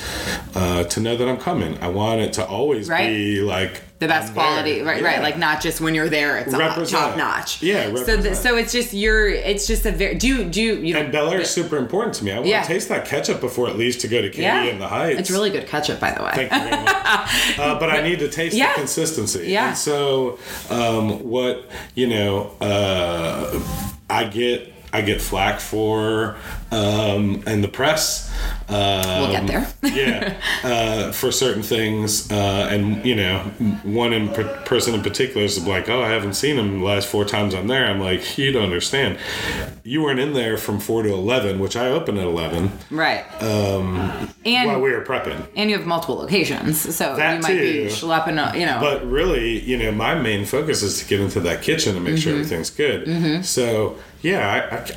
[SPEAKER 2] uh, to know that I'm coming. I want it to always
[SPEAKER 1] Right.
[SPEAKER 2] be like
[SPEAKER 1] the best
[SPEAKER 2] I'm
[SPEAKER 1] quality, right? Right.
[SPEAKER 2] Yeah.
[SPEAKER 1] Like not just when you're there, it's
[SPEAKER 2] Represent.
[SPEAKER 1] top notch.
[SPEAKER 2] Yeah,
[SPEAKER 1] So, th-
[SPEAKER 2] represent.
[SPEAKER 1] so it's just you're. It's just a very. Do you do you? you
[SPEAKER 2] And Bellaire is super important to me. I want
[SPEAKER 1] Yeah.
[SPEAKER 2] to taste that ketchup before it leaves to go to Katy
[SPEAKER 1] yeah,
[SPEAKER 2] and the Heights.
[SPEAKER 1] It's really good ketchup, by the way.
[SPEAKER 2] Thank you very much. uh, but I need to taste
[SPEAKER 1] Yeah.
[SPEAKER 2] the consistency.
[SPEAKER 1] Yeah.
[SPEAKER 2] And so, um, what you know, uh, I get. I get flack for um, in the press. Um,
[SPEAKER 1] We'll get there.
[SPEAKER 2] yeah, uh, for certain things, uh, and you know, one in per- person in particular is like, "Oh, I haven't seen him the last four times I'm there." I'm like, "You don't understand. You weren't in there from four to eleven, which I opened at eleven
[SPEAKER 1] Right. Um, and
[SPEAKER 2] while we were prepping."
[SPEAKER 1] and you have multiple locations, so
[SPEAKER 2] That
[SPEAKER 1] you might be
[SPEAKER 2] too.
[SPEAKER 1] schlepping. a- You know.
[SPEAKER 2] But really, you know, my main focus is to get into that kitchen and make sure
[SPEAKER 1] Mm-hmm.
[SPEAKER 2] everything's good. So, yeah,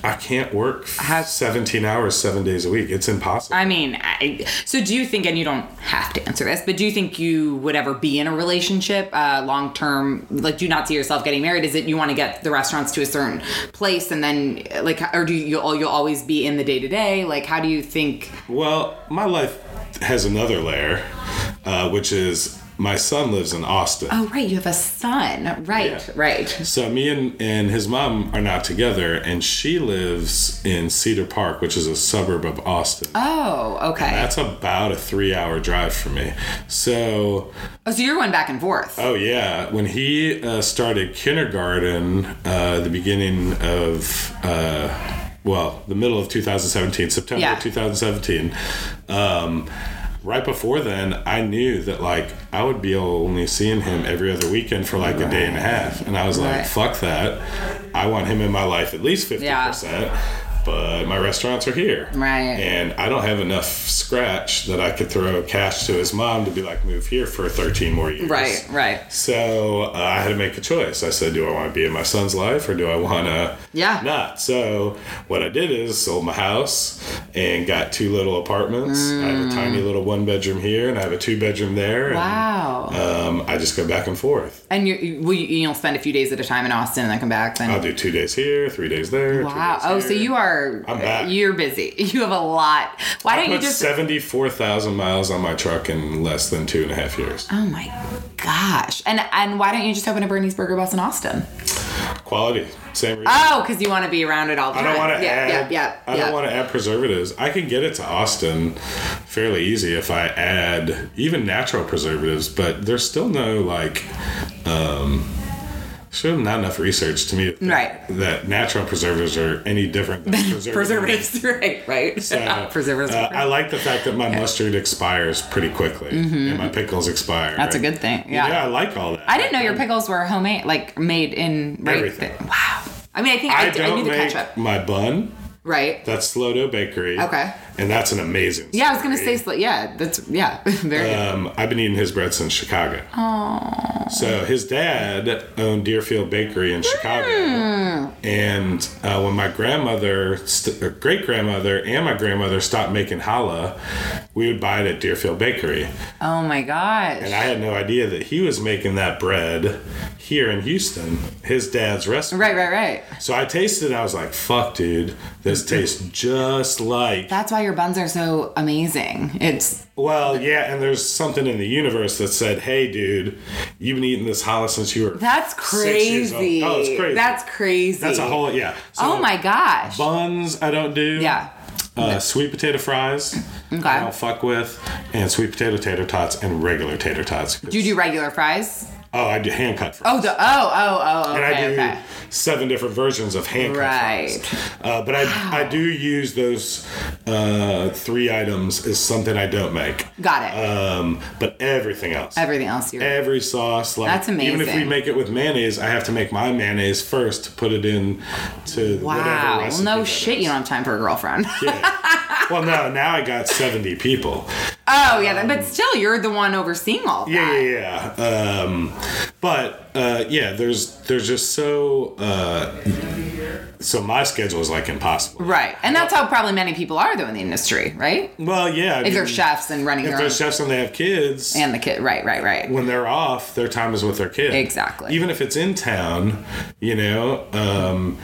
[SPEAKER 2] I, I, I can't work
[SPEAKER 1] How-
[SPEAKER 2] 17 hours, seven days a week. It's impossible.
[SPEAKER 1] I mean, I, so do you think, and you don't have to answer this, but do you think you would ever be in a relationship, uh, long term? Like, do you not see yourself getting married? Is it you want to get the restaurants to a certain place, and then like, or do you you'll, you'll always be in the day to day? Like, how do you think?
[SPEAKER 2] well, my life has another layer, uh, which is my son lives in Austin.
[SPEAKER 1] Oh, right, you have a son, right,
[SPEAKER 2] Yeah.
[SPEAKER 1] right.
[SPEAKER 2] So me and, and his mom are not together, and she lives in Cedar Park, which is a suburb of Austin.
[SPEAKER 1] Oh, okay.
[SPEAKER 2] That's about a three-hour drive for me. So
[SPEAKER 1] oh, so you're going back and forth.
[SPEAKER 2] Oh yeah, when he uh, started kindergarten, uh, the beginning of uh, well, the middle of 2017, September
[SPEAKER 1] Yeah.
[SPEAKER 2] 2017. Um, right before then, I knew that like I would be only seeing him every other weekend for like a day and a half, and I was like, "Fuck that! I want him in my life at least 50
[SPEAKER 1] Yeah.
[SPEAKER 2] percent." But my restaurants are here,
[SPEAKER 1] Right.
[SPEAKER 2] And I don't have enough scratch that I could throw cash to his mom to be like, "Move here for 13 more years."
[SPEAKER 1] Right, right.
[SPEAKER 2] So uh, I had to make a choice. I said, do I want to be in my son's life or do I want to
[SPEAKER 1] Yeah.
[SPEAKER 2] not? So what I did is sold my house and got two little apartments. I have a tiny little one bedroom here and I have a two bedroom there. And,
[SPEAKER 1] Wow.
[SPEAKER 2] Um, I just go back and forth.
[SPEAKER 1] and you, you will you, you'll spend a few days at a time in Austin and then come back. Then
[SPEAKER 2] I'll do two days here, three days there.
[SPEAKER 1] Wow.
[SPEAKER 2] days
[SPEAKER 1] Oh, so you are
[SPEAKER 2] I'm back.
[SPEAKER 1] you're busy. You have a lot. Why
[SPEAKER 2] I
[SPEAKER 1] don't you
[SPEAKER 2] put
[SPEAKER 1] just
[SPEAKER 2] 74,000 miles on my truck in less than two and a half years.
[SPEAKER 1] Oh my gosh. And and why don't you just open a Bernie's Burger Bus in Austin?
[SPEAKER 2] Quality. Same reason.
[SPEAKER 1] Oh, because you want to be around it all the
[SPEAKER 2] I
[SPEAKER 1] time.
[SPEAKER 2] don't want to
[SPEAKER 1] yeah,
[SPEAKER 2] add.
[SPEAKER 1] Yeah, yeah,
[SPEAKER 2] I don't want to add preservatives. I can get it to Austin fairly easy if I add even natural preservatives, but there's still no like. Um, Still not enough research to me that,
[SPEAKER 1] Right.
[SPEAKER 2] that natural preservatives are any different than preservatives.
[SPEAKER 1] Preservatives, right, right.
[SPEAKER 2] So,
[SPEAKER 1] Preservatives.
[SPEAKER 2] uh, I like the fact that my mustard expires pretty quickly and my pickles expire.
[SPEAKER 1] Mm-hmm. That's a good thing. Yeah.
[SPEAKER 2] Yeah, I like all that.
[SPEAKER 1] I didn't know your pickles were homemade, like made in right.
[SPEAKER 2] Everything.
[SPEAKER 1] Wow. I mean, I think I,
[SPEAKER 2] I
[SPEAKER 1] I, knew the
[SPEAKER 2] make
[SPEAKER 1] ketchup.
[SPEAKER 2] my bun.
[SPEAKER 1] Right.
[SPEAKER 2] That's Slow Dough Bakery.
[SPEAKER 1] Okay.
[SPEAKER 2] And that's an amazing.
[SPEAKER 1] Yeah, I was gonna say, sli- yeah, that's yeah, very good.
[SPEAKER 2] Um, I've been eating his bread since Chicago. Oh. So his dad owned Deerfield Bakery in Chicago, and uh, when my grandmother, st- great grandmother, and my grandmother stopped making challah, we would buy it at Deerfield Bakery,
[SPEAKER 1] Oh my gosh.
[SPEAKER 2] and I had no idea that he was making that bread here in Houston. His dad's recipe.
[SPEAKER 1] right, right, right.
[SPEAKER 2] So I tasted it. I was like, "Fuck, dude, this tastes just like."
[SPEAKER 1] That's why your buns are so amazing. It's
[SPEAKER 2] Well, yeah, and there's something in the universe that said, "Hey, dude, you've been eating this challah since you were."
[SPEAKER 1] that's
[SPEAKER 2] six years old."
[SPEAKER 1] crazy.
[SPEAKER 2] Oh, it's crazy.
[SPEAKER 1] That's crazy.
[SPEAKER 2] That's a whole yeah. So
[SPEAKER 1] oh my gosh.
[SPEAKER 2] Buns I don't do.
[SPEAKER 1] yeah.
[SPEAKER 2] Uh, sweet potato fries.
[SPEAKER 1] Okay.
[SPEAKER 2] I don't fuck with, and sweet potato tater tots and regular tater tots.
[SPEAKER 1] Do you do regular fries?
[SPEAKER 2] Oh, I do hand cut fries.
[SPEAKER 1] Oh, the oh oh oh
[SPEAKER 2] and I
[SPEAKER 1] okay
[SPEAKER 2] do
[SPEAKER 1] okay.
[SPEAKER 2] seven different versions of hand cut
[SPEAKER 1] Right.
[SPEAKER 2] fries. Uh, but I, I do use those uh, three items as something I don't make.
[SPEAKER 1] Got it.
[SPEAKER 2] Um, but everything else.
[SPEAKER 1] Everything else you're
[SPEAKER 2] Every sauce, like
[SPEAKER 1] That's amazing.
[SPEAKER 2] even if we make it with mayonnaise, I have to make my mayonnaise first to put it in to whatever
[SPEAKER 1] wow. Well, no shit.
[SPEAKER 2] is.
[SPEAKER 1] You don't have time for a girlfriend.
[SPEAKER 2] Yeah. well, no, now I got seventy people.
[SPEAKER 1] Oh yeah, but still, you're the one overseeing all
[SPEAKER 2] Yeah,
[SPEAKER 1] that.
[SPEAKER 2] yeah, yeah. Um, but uh, yeah, there's there's just so uh, so my schedule is like impossible.
[SPEAKER 1] Right, and that's how probably many people are though in the industry, right?
[SPEAKER 2] Well, yeah. I
[SPEAKER 1] If they're chefs and running
[SPEAKER 2] if
[SPEAKER 1] their
[SPEAKER 2] they're
[SPEAKER 1] own
[SPEAKER 2] chefs and they have kids,
[SPEAKER 1] and the kid, right, right, right.
[SPEAKER 2] when they're off, their time is with their kids.
[SPEAKER 1] Exactly.
[SPEAKER 2] Even if it's in town, you know, um,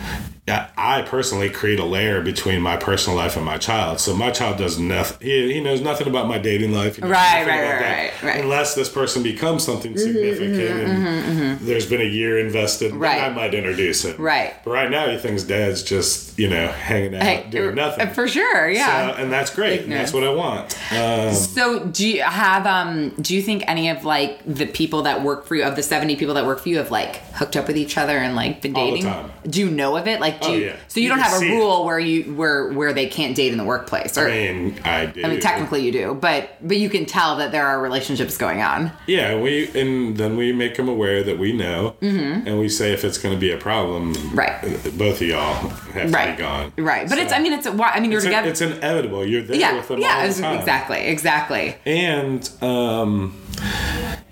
[SPEAKER 2] I- I personally create a layer between my personal life and my child. So my child does nothing. He, he knows nothing about my dating life.
[SPEAKER 1] Right, right, right,
[SPEAKER 2] that.
[SPEAKER 1] right.
[SPEAKER 2] Unless this person becomes something
[SPEAKER 1] Mm-hmm,
[SPEAKER 2] significant and there's been a year invested, then
[SPEAKER 1] Right.
[SPEAKER 2] I might introduce him.
[SPEAKER 1] Right.
[SPEAKER 2] But right now, he thinks dad's just, you know, hanging out,
[SPEAKER 1] Hey,
[SPEAKER 2] doing
[SPEAKER 1] uh,
[SPEAKER 2] nothing.
[SPEAKER 1] for sure, yeah.
[SPEAKER 2] So, and that's great. And that's what I want. Um,
[SPEAKER 1] So do you have um do you think any of like the people that work for you of the 70 people that work for you have like hooked up with each other and like been
[SPEAKER 2] All the
[SPEAKER 1] dating?
[SPEAKER 2] time.
[SPEAKER 1] Do you know of it? Like do
[SPEAKER 2] Oh,
[SPEAKER 1] you
[SPEAKER 2] yeah.
[SPEAKER 1] so you,
[SPEAKER 2] You
[SPEAKER 1] don't have a
[SPEAKER 2] see it.
[SPEAKER 1] rule where you where where they can't date in the workplace or
[SPEAKER 2] I mean, I do.
[SPEAKER 1] I mean technically you do, but but you can tell that there are relationships going on.
[SPEAKER 2] Yeah, we and then we make them aware that we know, and we say if it's going to be a problem,
[SPEAKER 1] Mm-hmm. Right.
[SPEAKER 2] Both of y'all have
[SPEAKER 1] Right.
[SPEAKER 2] to be gone.
[SPEAKER 1] Right. But
[SPEAKER 2] So,
[SPEAKER 1] it's I mean it's I mean you're
[SPEAKER 2] it's,
[SPEAKER 1] together
[SPEAKER 2] it's inevitable. You're there
[SPEAKER 1] yeah,
[SPEAKER 2] with them
[SPEAKER 1] yeah,
[SPEAKER 2] all the
[SPEAKER 1] exactly, exactly.
[SPEAKER 2] And um,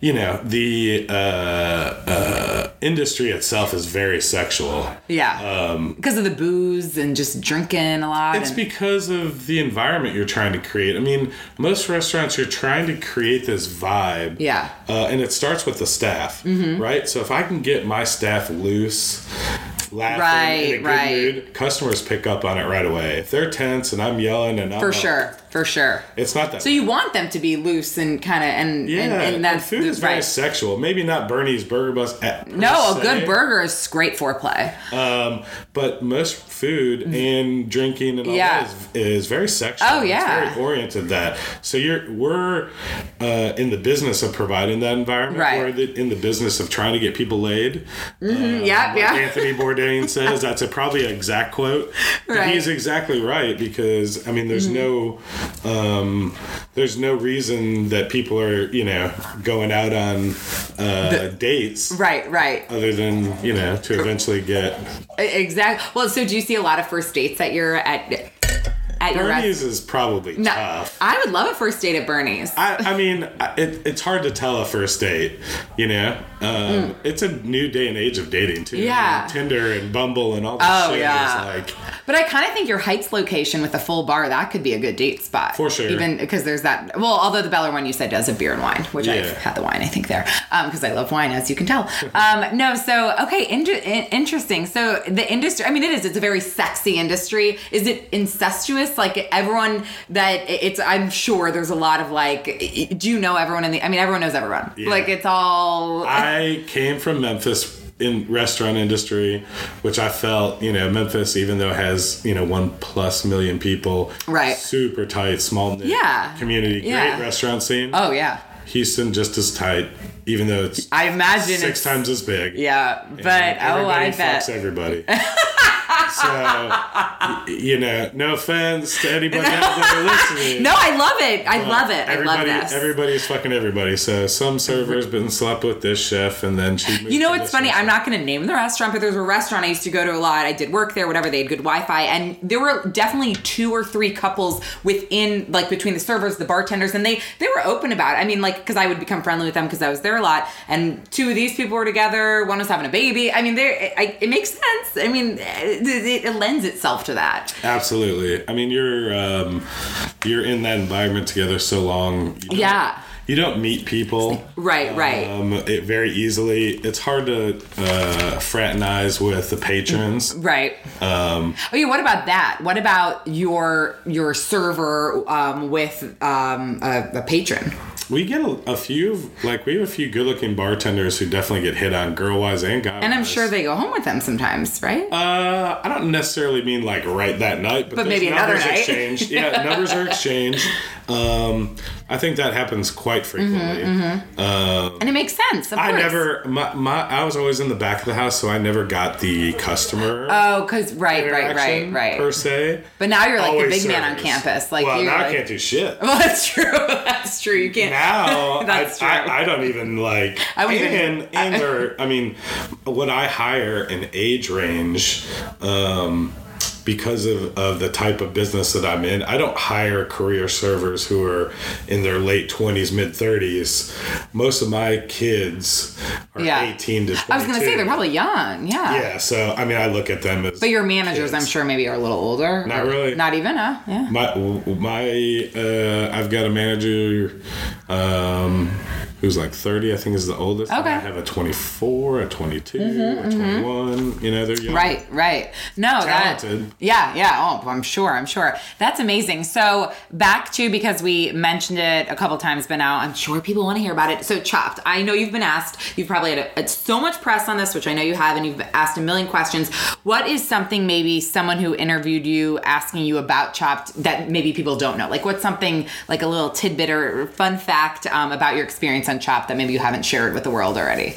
[SPEAKER 2] you know the uh, uh, industry itself is very sexual.
[SPEAKER 1] Yeah. um, because of the booze and just drinking a lot.
[SPEAKER 2] It's
[SPEAKER 1] and-
[SPEAKER 2] because of the environment you're trying to create. I mean, most restaurants you're trying to create this vibe.
[SPEAKER 1] Yeah. Mm-hmm.
[SPEAKER 2] Uh, and it starts with the staff, right? So if I can get my staff loose, laughing,
[SPEAKER 1] Right,
[SPEAKER 2] in a good
[SPEAKER 1] right.
[SPEAKER 2] mood, customers pick up on it right away. If they're tense and I'm yelling and I'm
[SPEAKER 1] for
[SPEAKER 2] up,
[SPEAKER 1] sure, for sure.
[SPEAKER 2] it's not that.
[SPEAKER 1] So you want them to be loose and kind of and
[SPEAKER 2] yeah,
[SPEAKER 1] and, and that's
[SPEAKER 2] food is very
[SPEAKER 1] right.
[SPEAKER 2] sexual. Maybe not Bernie's Burger Bus.
[SPEAKER 1] No, a good burger is great foreplay.
[SPEAKER 2] Um, but most food and drinking and all
[SPEAKER 1] Mm. Yeah.
[SPEAKER 2] that is, is very sexual.
[SPEAKER 1] Oh, yeah.
[SPEAKER 2] it's very oriented that. So you're we're uh, in the business of providing that environment.
[SPEAKER 1] Right.
[SPEAKER 2] We're the, in the business of trying to get people laid.
[SPEAKER 1] yeah,
[SPEAKER 2] Like
[SPEAKER 1] yeah.
[SPEAKER 2] Anthony Bourdain says that's a probably an exact quote. But
[SPEAKER 1] Right.
[SPEAKER 2] he's exactly right because I mean there's no um, there's no reason that people are you know going out on uh, dates
[SPEAKER 1] Right, right.
[SPEAKER 2] other than you know to eventually get
[SPEAKER 1] Exactly. Well, so do you see a lot of first dates at your at at your
[SPEAKER 2] Bernie's is probably
[SPEAKER 1] No,
[SPEAKER 2] tough.
[SPEAKER 1] I would love a first date at Bernie's.
[SPEAKER 2] I, I mean, it, it's hard to tell a first date, you know? Um, It's a new day and age of dating, too.
[SPEAKER 1] Mm. Yeah.
[SPEAKER 2] Tinder and Bumble and all this
[SPEAKER 1] Oh,
[SPEAKER 2] shit
[SPEAKER 1] yeah.
[SPEAKER 2] is like,
[SPEAKER 1] But I kind of think your Heights location with a full bar that could be a good date spot
[SPEAKER 2] For sure.
[SPEAKER 1] Even because there's that. Well, although the Bellaire one you said does have beer and wine, which
[SPEAKER 2] Yeah.
[SPEAKER 1] I've had the wine I think there because I love wine as you can tell. um, no, so okay, in- in- interesting. So the industry. I mean, it is. It's a very sexy industry. Is it incestuous? Like everyone that it's. I'm sure there's a lot of like. Do you know everyone in the? I mean, everyone knows everyone.
[SPEAKER 2] Yeah.
[SPEAKER 1] Like it's all.
[SPEAKER 2] I came from Memphis in restaurant industry, which I felt, you know, Memphis, even though it has, you know, one plus million people,
[SPEAKER 1] Right.
[SPEAKER 2] super tight, small
[SPEAKER 1] Yeah.
[SPEAKER 2] community,
[SPEAKER 1] Yeah.
[SPEAKER 2] great restaurant scene.
[SPEAKER 1] oh yeah.
[SPEAKER 2] Houston just as tight, even though it's
[SPEAKER 1] I imagine
[SPEAKER 2] six times as big.
[SPEAKER 1] Yeah, but oh, I bet.
[SPEAKER 2] everybody. so, you know, no offense to anybody out there listening.
[SPEAKER 1] No, I love it. I love it. I love
[SPEAKER 2] Everybody,
[SPEAKER 1] this.
[SPEAKER 2] everybody's fucking everybody. So some server's been slept with this chef, and then she.
[SPEAKER 1] You know what's funny? I'm not going to name the restaurant, but there's a restaurant I used to go to a lot. I did work there, whatever. They had good Wi-Fi, and there were definitely two or three couples within, like between the servers, the bartenders, and they they were open about it. I mean, like because I would become friendly with them because I was there a lot, and two of these people were together. One was having a baby. I mean, there it, it makes sense. I mean, it, lends itself to that.
[SPEAKER 2] Absolutely. I mean, you're um, you're in that environment together so long. You don't-
[SPEAKER 1] Yeah.
[SPEAKER 2] You don't meet people.
[SPEAKER 1] Right, right.
[SPEAKER 2] Um, it very easily. It's hard to uh, fraternize with the patrons.
[SPEAKER 1] Right.
[SPEAKER 2] Um,
[SPEAKER 1] Oh yeah. What about that? What about your your server um, with um, a, a patron?
[SPEAKER 2] We get a, a few, like we have a few good-looking bartenders who definitely get hit on, girl-wise and guy.
[SPEAKER 1] And I'm sure they go home with them sometimes, right?
[SPEAKER 2] Uh, I don't necessarily mean like right that night, but,
[SPEAKER 1] But maybe another
[SPEAKER 2] numbers
[SPEAKER 1] night.
[SPEAKER 2] exchanged. Yeah, numbers are exchanged. Um, I think that happens quite frequently.
[SPEAKER 1] and it makes sense. Of
[SPEAKER 2] I
[SPEAKER 1] course.
[SPEAKER 2] never, my, my, I was always in the back of the house, so I never got the customer.
[SPEAKER 1] Oh, because right, right, right, right.
[SPEAKER 2] Per se,
[SPEAKER 1] But now you're like the
[SPEAKER 2] Always
[SPEAKER 1] big man on campus. Like
[SPEAKER 2] well,
[SPEAKER 1] you're
[SPEAKER 2] now
[SPEAKER 1] like,
[SPEAKER 2] I can't do shit.
[SPEAKER 1] Well, that's true. That's true. You can't.
[SPEAKER 2] Now
[SPEAKER 1] That's
[SPEAKER 2] I,
[SPEAKER 1] true.
[SPEAKER 2] I, I don't even like
[SPEAKER 1] I
[SPEAKER 2] and
[SPEAKER 1] even-
[SPEAKER 2] and there I mean what I hire an age range um because of, of the type of business that I'm in, I don't hire career servers who are in their late 20s, mid 30s. Most of my kids are
[SPEAKER 1] Yeah.
[SPEAKER 2] 18 to 22.
[SPEAKER 1] I was gonna say they're probably young. Yeah.
[SPEAKER 2] Yeah, so I mean, I look at them as.
[SPEAKER 1] But your managers,
[SPEAKER 2] kids.
[SPEAKER 1] I'm sure, maybe are a little older.
[SPEAKER 2] Not really.
[SPEAKER 1] Not even. Huh? Yeah.
[SPEAKER 2] My my uh, I've got a manager um, who's like 30. I think is the oldest.
[SPEAKER 1] Okay. Mm-hmm,
[SPEAKER 2] I have a 24, a 22, a 21. You know, they're young.
[SPEAKER 1] Right, right. No,
[SPEAKER 2] Talented.
[SPEAKER 1] that. Yeah, yeah. Oh, I'm sure. I'm sure. That's amazing. So back to because we mentioned it a couple times, but now I'm sure people want to hear about it. So Chopped. I know you've been asked. You've probably had a, so much press on this, which I know you have, and you've asked a million questions. What is something maybe someone who interviewed you asking you about Chopped that maybe people don't know? Like what's something like a little tidbit or fun fact um, about your experience on Chopped that maybe you haven't shared with the world already?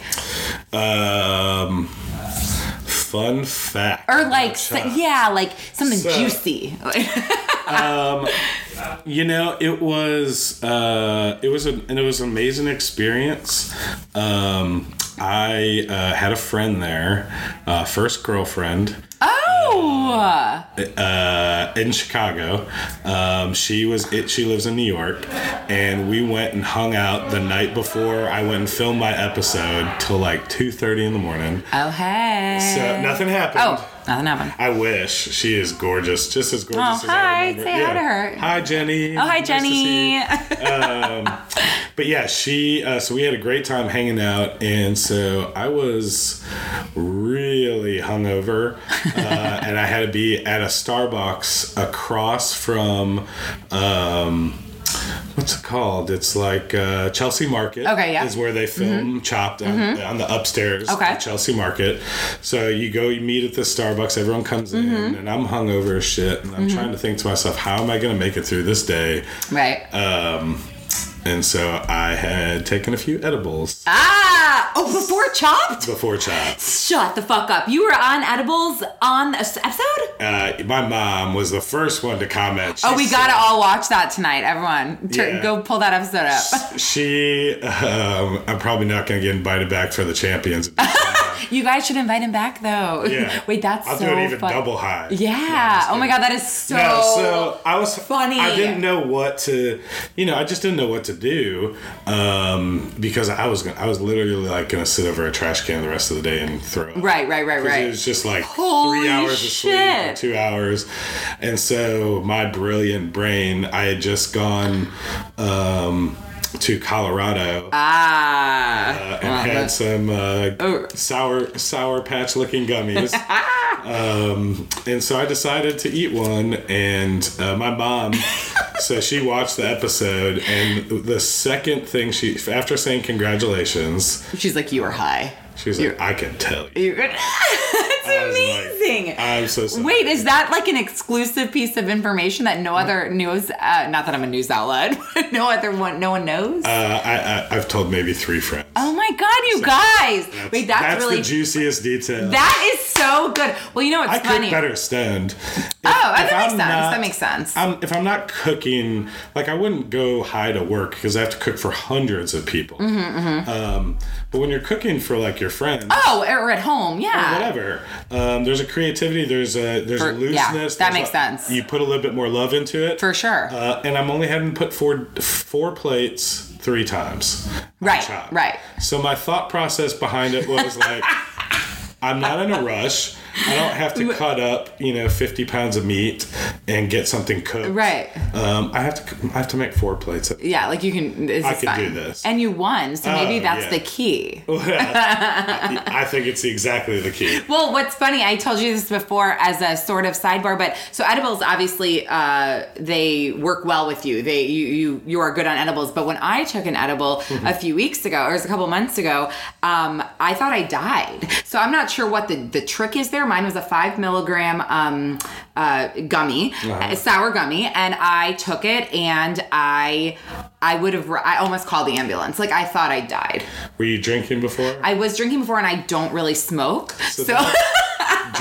[SPEAKER 2] Um, fun fact.
[SPEAKER 1] Or like,
[SPEAKER 2] about
[SPEAKER 1] s-
[SPEAKER 2] Chopped.
[SPEAKER 1] yeah, like something
[SPEAKER 2] So-
[SPEAKER 1] juicy.
[SPEAKER 2] You know, it was uh, it was an it was an amazing experience. Um, I uh, had a friend there, uh, first girlfriend.
[SPEAKER 1] Oh,
[SPEAKER 2] uh, in Chicago. Um, she was it. She lives in New York, and we went and hung out the night before I went and filmed my episode till like two thirty in the morning.
[SPEAKER 1] oh, hey.
[SPEAKER 2] So nothing happened.
[SPEAKER 1] Oh, nothing happened.
[SPEAKER 2] I wish she is gorgeous, just as gorgeous
[SPEAKER 1] Oh,
[SPEAKER 2] as
[SPEAKER 1] hi.
[SPEAKER 2] I remember.
[SPEAKER 1] Say hi to her.
[SPEAKER 2] Hi, Jenny.
[SPEAKER 1] Oh, hi,
[SPEAKER 2] Nice to see you.
[SPEAKER 1] Jenny.
[SPEAKER 2] But yeah, she. Uh, so we had a great time hanging out, and so I was really hungover, uh, and I had to be at a Starbucks across from. Um, What's it called? It's like uh, Chelsea Market.
[SPEAKER 1] Okay, yeah. Mm-hmm.
[SPEAKER 2] Is where they film Chopped on, on the upstairs.
[SPEAKER 1] Okay.
[SPEAKER 2] of Chelsea Market. So you go, you meet at the Starbucks. Everyone comes
[SPEAKER 1] Mm-hmm.
[SPEAKER 2] in, and I'm hungover as shit, and I'm trying to think to myself, how am I going to make it through this day?
[SPEAKER 1] right.
[SPEAKER 2] Um, and so I had taken a few edibles
[SPEAKER 1] ah! Oh, before Chopped?
[SPEAKER 2] before Chopped.
[SPEAKER 1] Shut the fuck up. You were on edibles on this episode?
[SPEAKER 2] Uh, my mom was the first one to comment. She
[SPEAKER 1] Oh, we
[SPEAKER 2] said-
[SPEAKER 1] gotta all watch that tonight, everyone. Tur-
[SPEAKER 2] Yeah.
[SPEAKER 1] Go pull that episode up.
[SPEAKER 2] She, um, I'm probably not to get invited back for the champions.
[SPEAKER 1] You guys should invite him back, though.
[SPEAKER 2] Yeah.
[SPEAKER 1] Wait, that's so funny.
[SPEAKER 2] I'll
[SPEAKER 1] so
[SPEAKER 2] do it even
[SPEAKER 1] fun.
[SPEAKER 2] double high.
[SPEAKER 1] Yeah. Oh my god, that is so.
[SPEAKER 2] No, so I was
[SPEAKER 1] funny.
[SPEAKER 2] I didn't know what to, you know, I just didn't know what to do um, because I was gonna, I was literally like gonna sit over a trash can the rest of the day and throw. up.
[SPEAKER 1] Right, right, right, right.
[SPEAKER 2] It was just like
[SPEAKER 1] Holy
[SPEAKER 2] three hours of sleep, or two hours, and so my brilliant brain, I had just gone um, to Colorado.
[SPEAKER 1] ah.
[SPEAKER 2] uh, and had
[SPEAKER 1] but-
[SPEAKER 2] some uh,
[SPEAKER 1] Oh.
[SPEAKER 2] sour sour patch looking gummies. um, and so I decided to eat one, and uh, my mom. so she watched the episode, and the second thing she, after saying congratulations,
[SPEAKER 1] She's like, you were high.
[SPEAKER 2] She's like, "I can tell you."
[SPEAKER 1] You're good. That's
[SPEAKER 2] I was like,
[SPEAKER 1] amazing.
[SPEAKER 2] I'm so sorry.
[SPEAKER 1] Wait, is that like an exclusive piece of information that no other news? Uh, not that I'm a news outlet. but no other one. No one knows.
[SPEAKER 2] Uh, I, I I've told maybe three friends.
[SPEAKER 1] oh my god, you guys!
[SPEAKER 2] That's-
[SPEAKER 1] Wait, that's, really
[SPEAKER 2] the juiciest detail.
[SPEAKER 1] that is so good. Well, you know what's
[SPEAKER 2] I cook
[SPEAKER 1] funny?
[SPEAKER 2] better stoned. If-
[SPEAKER 1] Oh, that makes
[SPEAKER 2] I'm
[SPEAKER 1] sense.
[SPEAKER 2] not-
[SPEAKER 1] That makes sense.
[SPEAKER 2] I'm, if I'm not cooking, like I wouldn't go high to work because I have to cook for hundreds of people.
[SPEAKER 1] Mm-hmm,
[SPEAKER 2] Um, but when you're cooking for like your friends,
[SPEAKER 1] oh, or at home, yeah.
[SPEAKER 2] whatever, um, there's a creativity. There's a there's
[SPEAKER 1] For-
[SPEAKER 2] a
[SPEAKER 1] yeah,
[SPEAKER 2] looseness.
[SPEAKER 1] that
[SPEAKER 2] there's
[SPEAKER 1] makes
[SPEAKER 2] a-
[SPEAKER 1] sense.
[SPEAKER 2] You put a little bit more love into it,
[SPEAKER 1] For sure.
[SPEAKER 2] uh, and I'm only having to put four four plates three times.
[SPEAKER 1] Right, right.
[SPEAKER 2] So my thought process behind it was like, I'm not in a rush. I don't have to cut up, you know, 50 pounds of meat and get something cooked.
[SPEAKER 1] Right.
[SPEAKER 2] Um, I have to. I have to make four plates.
[SPEAKER 1] Yeah, like you can.
[SPEAKER 2] I can
[SPEAKER 1] fine.
[SPEAKER 2] do this.
[SPEAKER 1] And you won, so maybe
[SPEAKER 2] Oh,
[SPEAKER 1] that's
[SPEAKER 2] yeah.
[SPEAKER 1] the key.
[SPEAKER 2] I think it's exactly the key.
[SPEAKER 1] Well, what's funny, I told you this before as a sort of sidebar, but so edibles obviously uh, they work well with you. They you you you are good on edibles. But when I took an edible
[SPEAKER 2] Mm-hmm.
[SPEAKER 1] a few weeks ago, or it was a couple months ago, um, I thought I died. So I'm not sure what the the trick is there. Mine was a five milligram um, uh, gummy,
[SPEAKER 2] Uh-huh.
[SPEAKER 1] a sour gummy, and I took it, and I, I would have, I almost called the ambulance. Like I thought I died.
[SPEAKER 2] Were you drinking before?
[SPEAKER 1] I was drinking before, and I don't really smoke, so.
[SPEAKER 2] that-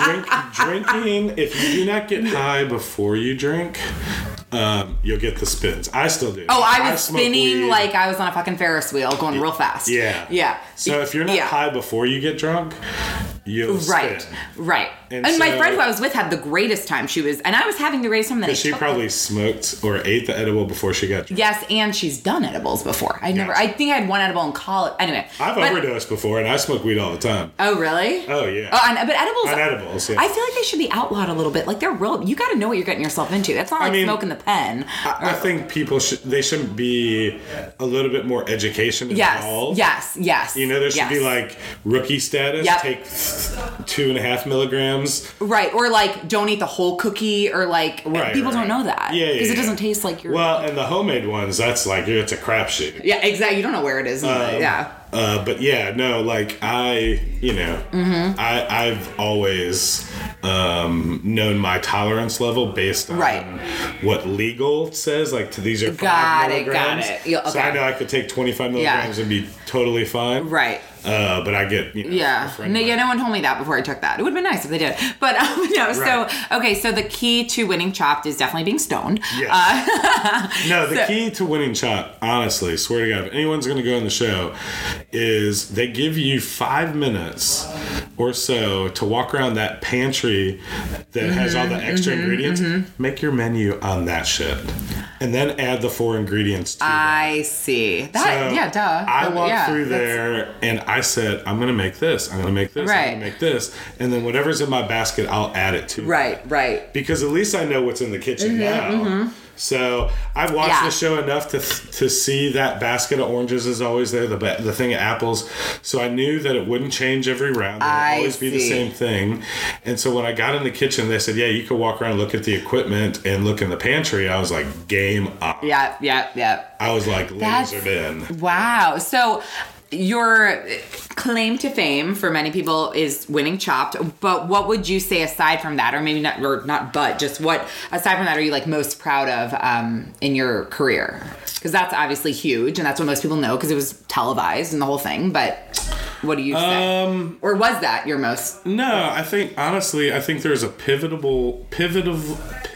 [SPEAKER 2] Drink, drinking. If you do not get high before you drink, um, you'll get the spins. I still do.
[SPEAKER 1] Oh, I was
[SPEAKER 2] smoke
[SPEAKER 1] spinning
[SPEAKER 2] weed.
[SPEAKER 1] like I was on a fucking Ferris wheel going real fast.
[SPEAKER 2] Yeah.
[SPEAKER 1] Yeah.
[SPEAKER 2] So if you're not
[SPEAKER 1] Yeah.
[SPEAKER 2] high before you get drunk, you'll
[SPEAKER 1] Right,
[SPEAKER 2] spin.
[SPEAKER 1] right.
[SPEAKER 2] And
[SPEAKER 1] And, my friend who I was with had the greatest time. She was, and I was having the greatest time. I
[SPEAKER 2] She probably smoked or ate the edible before she got drunk.
[SPEAKER 1] Yes, and she's done edibles before. I never.
[SPEAKER 2] Gotcha.
[SPEAKER 1] I think I had one edible in college. Anyway,
[SPEAKER 2] I've
[SPEAKER 1] but-
[SPEAKER 2] overdosed before, and I smoke weed all the time.
[SPEAKER 1] Oh really?
[SPEAKER 2] Oh yeah.
[SPEAKER 1] Oh, and, but edibles.
[SPEAKER 2] On edibles, yeah.
[SPEAKER 1] I feel like they should be outlawed a little bit. Like they're real. You got to know what you're getting yourself into. That's not like
[SPEAKER 2] mean,
[SPEAKER 1] smoking the pen.
[SPEAKER 2] I, I think people should. They shouldn't be a little bit more education
[SPEAKER 1] yes,
[SPEAKER 2] involved.
[SPEAKER 1] yes, yes.
[SPEAKER 2] You know, there should be like rookie status.
[SPEAKER 1] Yep.
[SPEAKER 2] Take two and a half milligrams.
[SPEAKER 1] right, or like don't eat the whole cookie, or like
[SPEAKER 2] Right,
[SPEAKER 1] people
[SPEAKER 2] right.
[SPEAKER 1] don't know that.
[SPEAKER 2] Yeah, yeah,
[SPEAKER 1] because it
[SPEAKER 2] yeah.
[SPEAKER 1] doesn't taste like your.
[SPEAKER 2] Well, and the homemade ones, that's like it's a crapshoot.
[SPEAKER 1] yeah, exactly. You don't know where it is. the-
[SPEAKER 2] Um,
[SPEAKER 1] yeah.
[SPEAKER 2] Uh, but yeah, no, like I, you know,
[SPEAKER 1] Mm-hmm.
[SPEAKER 2] I I've always um, known my tolerance level based on
[SPEAKER 1] Right.
[SPEAKER 2] what legal says. Like to these are five
[SPEAKER 1] Got it, got it. Yeah,
[SPEAKER 2] So I know I could take twenty five milligrams and be totally fine.
[SPEAKER 1] Right.
[SPEAKER 2] Uh, but I get you know,
[SPEAKER 1] Yeah. No, yeah, no one told me that before I took that. It would have been nice if they did. But um, no,
[SPEAKER 2] Right.
[SPEAKER 1] so okay, so the key to winning chopped is definitely being stoned.
[SPEAKER 2] Yes.
[SPEAKER 1] Uh,
[SPEAKER 2] no, the
[SPEAKER 1] so-
[SPEAKER 2] key to winning chop, honestly, swear to God, if anyone's going to go on the show, is they give you five minutes or so to walk around that pantry that has all the
[SPEAKER 1] Mm-hmm,
[SPEAKER 2] extra ingredients. Make your menu on that shit, and then add the four ingredients to that.
[SPEAKER 1] I see. That
[SPEAKER 2] So,
[SPEAKER 1] yeah, duh.
[SPEAKER 2] I walked
[SPEAKER 1] yeah,
[SPEAKER 2] through there and I said, I'm gonna make this, I'm gonna make this, I'm gonna make this, and then whatever's in my basket, I'll add it to.
[SPEAKER 1] Right, right.
[SPEAKER 2] Because at least I know what's in the kitchen now. So I've watched
[SPEAKER 1] Mm-hmm, Yeah.
[SPEAKER 2] the show enough to to see that basket of oranges is always there, the the thing of apples. So I knew that it wouldn't change every round. It would always be the same thing. And so when I got in the kitchen, they said, "Yeah, you could walk around, look at the equipment, and look in the pantry." I was like, "Game up!"
[SPEAKER 1] Yeah, yeah, yeah.
[SPEAKER 2] I was like, "Lasered in."
[SPEAKER 1] Wow. So your claim to fame for many people is winning chopped but what would you say aside from that or maybe not or not but just what aside from that are you like most proud of um, in your career? Because that's obviously huge and that's what most people know because it was televised and the whole thing but what do you say?
[SPEAKER 2] Um,
[SPEAKER 1] or was that your most?
[SPEAKER 2] no, I think honestly, I think there's a pivotal, pivotal,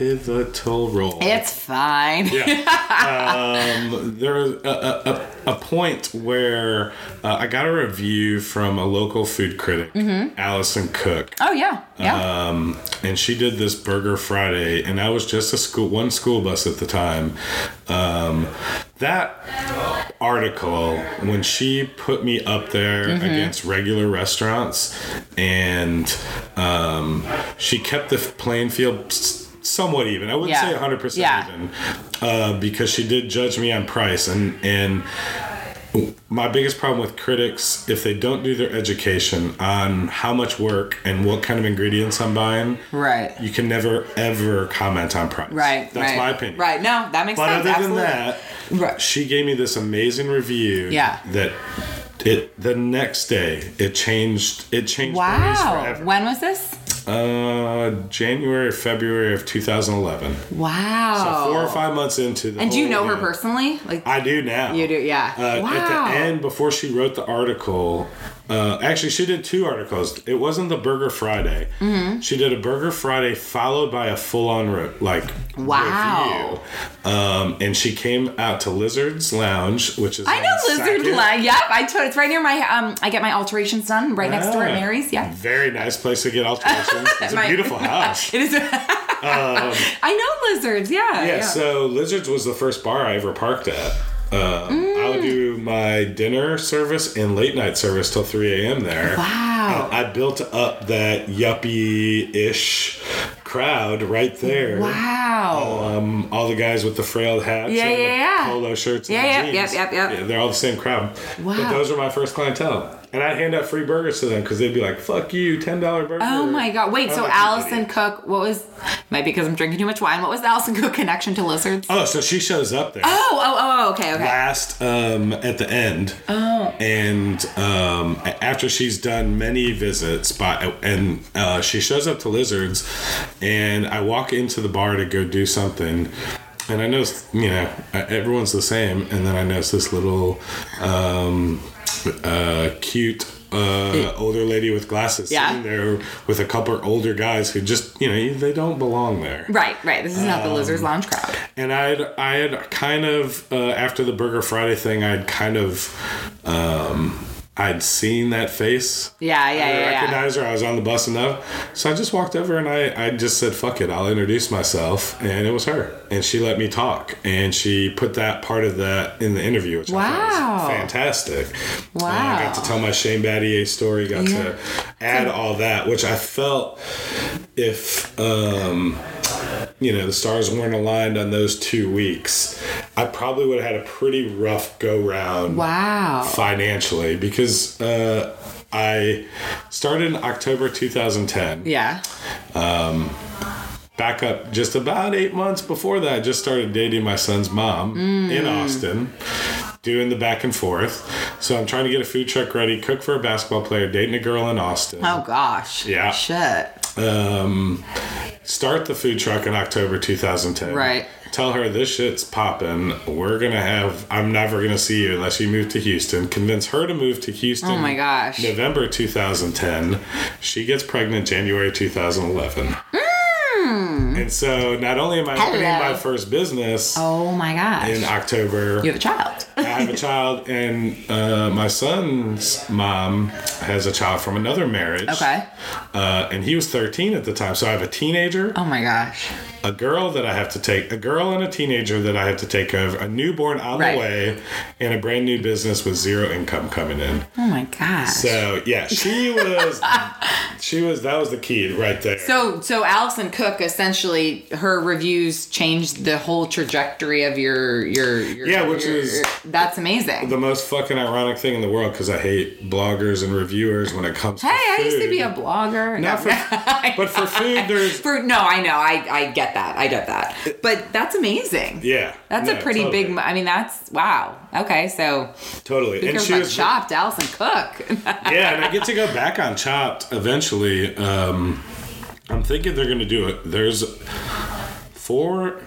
[SPEAKER 2] pivotal role.
[SPEAKER 1] it's fine
[SPEAKER 2] yeah. Um, there was a, a, a, point where uh, I got a review from a local food critic, Alison Cook.
[SPEAKER 1] oh yeah yeah
[SPEAKER 2] Um, and she did this Burger Friday, and I was just a school one school bus at the time. Um, that article, when she put me up there
[SPEAKER 1] Mm-hmm.
[SPEAKER 2] against regular restaurants, and um, she kept the playing field s- somewhat even. I wouldn't
[SPEAKER 1] Yeah.
[SPEAKER 2] say 100%
[SPEAKER 1] Yeah.
[SPEAKER 2] even, uh, because she did judge me on price, and and my biggest problem with critics if they don't do their education on how much work and what kind of ingredients I'm buying,
[SPEAKER 1] right
[SPEAKER 2] you can never ever comment on price.
[SPEAKER 1] right
[SPEAKER 2] That's
[SPEAKER 1] right.
[SPEAKER 2] my opinion.
[SPEAKER 1] right no that makes
[SPEAKER 2] But
[SPEAKER 1] sense but
[SPEAKER 2] other
[SPEAKER 1] absolutely.
[SPEAKER 2] than that,
[SPEAKER 1] Right.
[SPEAKER 2] she gave me this amazing review.
[SPEAKER 1] Yeah.
[SPEAKER 2] That it the next day it changed it changed
[SPEAKER 1] wow
[SPEAKER 2] forever.
[SPEAKER 1] when was this
[SPEAKER 2] Uh, January February of 2011.
[SPEAKER 1] wow
[SPEAKER 2] So four or five months into the.
[SPEAKER 1] And do you know her personally? Like
[SPEAKER 2] I do now.
[SPEAKER 1] You do, yeah.
[SPEAKER 2] Uh,
[SPEAKER 1] Wow.
[SPEAKER 2] At the end, before she wrote the article, uh, actually, she did two articles. It wasn't the Burger Friday.
[SPEAKER 1] Mm-hmm.
[SPEAKER 2] She did a Burger Friday followed by a full-on re- like
[SPEAKER 1] Wow.
[SPEAKER 2] review. Um, and she came out to Lizard's Lounge, which is
[SPEAKER 1] I know
[SPEAKER 2] on
[SPEAKER 1] Lizard
[SPEAKER 2] Sackett.
[SPEAKER 1] Yep, I told it's right near my um. I get my alterations done right next door at
[SPEAKER 2] Ah.
[SPEAKER 1] Mary's. Yeah,
[SPEAKER 2] Very nice place to get alterations. It's a beautiful house.
[SPEAKER 1] it is. I know lizards. Yeah,
[SPEAKER 2] Um, Yeah, so Lizards was the first bar I ever parked at. Um, I would do my dinner service and late night service till 3 a.m. there.
[SPEAKER 1] Wow.
[SPEAKER 2] And I built up that yuppie ish crowd right there.
[SPEAKER 1] wow.
[SPEAKER 2] Um, all the guys with the frailed hats
[SPEAKER 1] Yeah,
[SPEAKER 2] and the
[SPEAKER 1] yeah, yeah.
[SPEAKER 2] polo shirts and
[SPEAKER 1] Yeah, yep,
[SPEAKER 2] jeans.
[SPEAKER 1] yep, yep, yep.
[SPEAKER 2] Yeah, they're all the same crowd.
[SPEAKER 1] Wow.
[SPEAKER 2] But those were my first clientele. And I'd hand out free burgers to them because they'd be like, fuck you, $10 burger.
[SPEAKER 1] oh my god! Wait,
[SPEAKER 2] I'm
[SPEAKER 1] so
[SPEAKER 2] like, Alison.
[SPEAKER 1] Cook, what was Might be because I'm drinking too much wine. What was the Alison Cook connection to lizards?
[SPEAKER 2] Oh, so she shows up there.
[SPEAKER 1] Oh, oh, oh, okay, okay.
[SPEAKER 2] last um, at the end.
[SPEAKER 1] Oh.
[SPEAKER 2] And um, after she's done many visits, by and uh, she shows up to Lizards, and I walk into the bar to go do something. And I notice, you know, everyone's the same. And then I notice this little um, uh, cute uh, older lady with glasses
[SPEAKER 1] Yeah.
[SPEAKER 2] sitting there with a couple of older guys who just, you know, they don't belong there.
[SPEAKER 1] Right, right. This is not the
[SPEAKER 2] Um,
[SPEAKER 1] Lizards Lounge crowd.
[SPEAKER 2] And I'd I had kind of uh, after the Burger Friday thing, I'd kind of um, I'd seen that face.
[SPEAKER 1] Yeah, yeah,
[SPEAKER 2] I
[SPEAKER 1] yeah, yeah.
[SPEAKER 2] recognized her. I was on the bus enough, so I just walked over and I I just said fuck it, I'll introduce myself, and it was her, and she let me talk, and she put that part of that in the interview, which I
[SPEAKER 1] Wow.
[SPEAKER 2] thought was fantastic. Uh, I
[SPEAKER 1] Wow.
[SPEAKER 2] got to tell my Shane Battier story, got
[SPEAKER 1] Yeah.
[SPEAKER 2] to add all that, which I felt if um, you know the stars weren't aligned on those two weeks, I probably would have had a pretty rough go round
[SPEAKER 1] Wow.
[SPEAKER 2] financially because uh, I started in October 2010.
[SPEAKER 1] Yeah.
[SPEAKER 2] Back up just about eight months before that, I just started dating my son's mom in Austin, doing the back and forth. So I'm trying to get a food truck ready, cook for a basketball player, dating a girl in Austin.
[SPEAKER 1] Oh gosh.
[SPEAKER 2] Yeah.
[SPEAKER 1] Shit.
[SPEAKER 2] um, start the food truck in October 2010.
[SPEAKER 1] Right.
[SPEAKER 2] Tell her this shit's popping. We're gonna have. I'm never gonna see you unless you move to Houston. Convince her to move to Houston.
[SPEAKER 1] Oh my gosh.
[SPEAKER 2] November 2010. She gets pregnant January 2011. And so not only am I opening
[SPEAKER 1] Hmm.
[SPEAKER 2] My first business
[SPEAKER 1] Oh my gosh.
[SPEAKER 2] in October,
[SPEAKER 1] you have a child.
[SPEAKER 2] I have a child, and uh, my son's mom has a child from another marriage.
[SPEAKER 1] Okay.
[SPEAKER 2] Uh, and he was 13 at the time. So I have a teenager,
[SPEAKER 1] Oh my gosh.
[SPEAKER 2] a girl that I have to take, a girl and a teenager that I have to take care of, a newborn on
[SPEAKER 1] Right.
[SPEAKER 2] the way, and a brand new business with zero income coming in.
[SPEAKER 1] Oh my gosh.
[SPEAKER 2] So yeah, she was, she was, that was the key right there.
[SPEAKER 1] So, so Alison Cook essentially her reviews changed the whole trajectory of your your, your
[SPEAKER 2] Yeah, which
[SPEAKER 1] your-
[SPEAKER 2] is-
[SPEAKER 1] that's amazing.
[SPEAKER 2] the most fucking ironic thing in the world because I hate bloggers and reviewers when it comes to hey,
[SPEAKER 1] I used to be a blogger.
[SPEAKER 2] Not
[SPEAKER 1] No.
[SPEAKER 2] for, but for food, there's
[SPEAKER 1] For no, I know, I I get that, I get that, but that's amazing.
[SPEAKER 2] yeah,
[SPEAKER 1] That's
[SPEAKER 2] no,
[SPEAKER 1] a pretty
[SPEAKER 2] totally,
[SPEAKER 1] big. I mean, that's wow. Okay, so
[SPEAKER 2] totally. And she was
[SPEAKER 1] chopped Alison Cook.
[SPEAKER 2] yeah, and I get to go back on Chopped eventually. Um, I'm thinking they're going to do it. There's four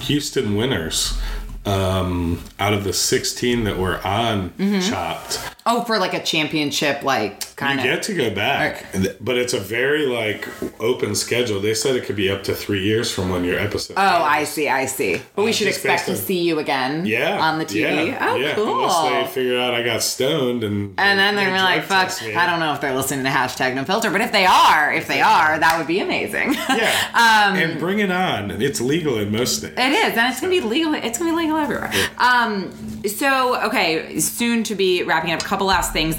[SPEAKER 2] Houston winners um, out of the 16 that were on
[SPEAKER 1] Mm-hmm.
[SPEAKER 2] Chopped.
[SPEAKER 1] oh, for like a championship, like kind of.
[SPEAKER 2] get to go back, but it's a very like open schedule. They said it could be up to three years from when your episode.
[SPEAKER 1] Oh, I see, I see. But we
[SPEAKER 2] Uh,
[SPEAKER 1] should expect to
[SPEAKER 2] on-
[SPEAKER 1] see you again.
[SPEAKER 2] yeah,
[SPEAKER 1] On the TV.
[SPEAKER 2] Yeah,
[SPEAKER 1] oh,
[SPEAKER 2] yeah.
[SPEAKER 1] cool.
[SPEAKER 2] Unless they figure out I got stoned and
[SPEAKER 1] and then they're
[SPEAKER 2] they
[SPEAKER 1] like, "Fuck!"
[SPEAKER 2] me.
[SPEAKER 1] I don't know if they're listening to hashtag No Filter, but if they are, if they are, that would be amazing.
[SPEAKER 2] Yeah,
[SPEAKER 1] Um,
[SPEAKER 2] and bring it on. It's legal in most states.
[SPEAKER 1] It is, and it's gonna be legal. It's gonna be legal everywhere. Um, so okay, soon to be wrapping up. A couple last things.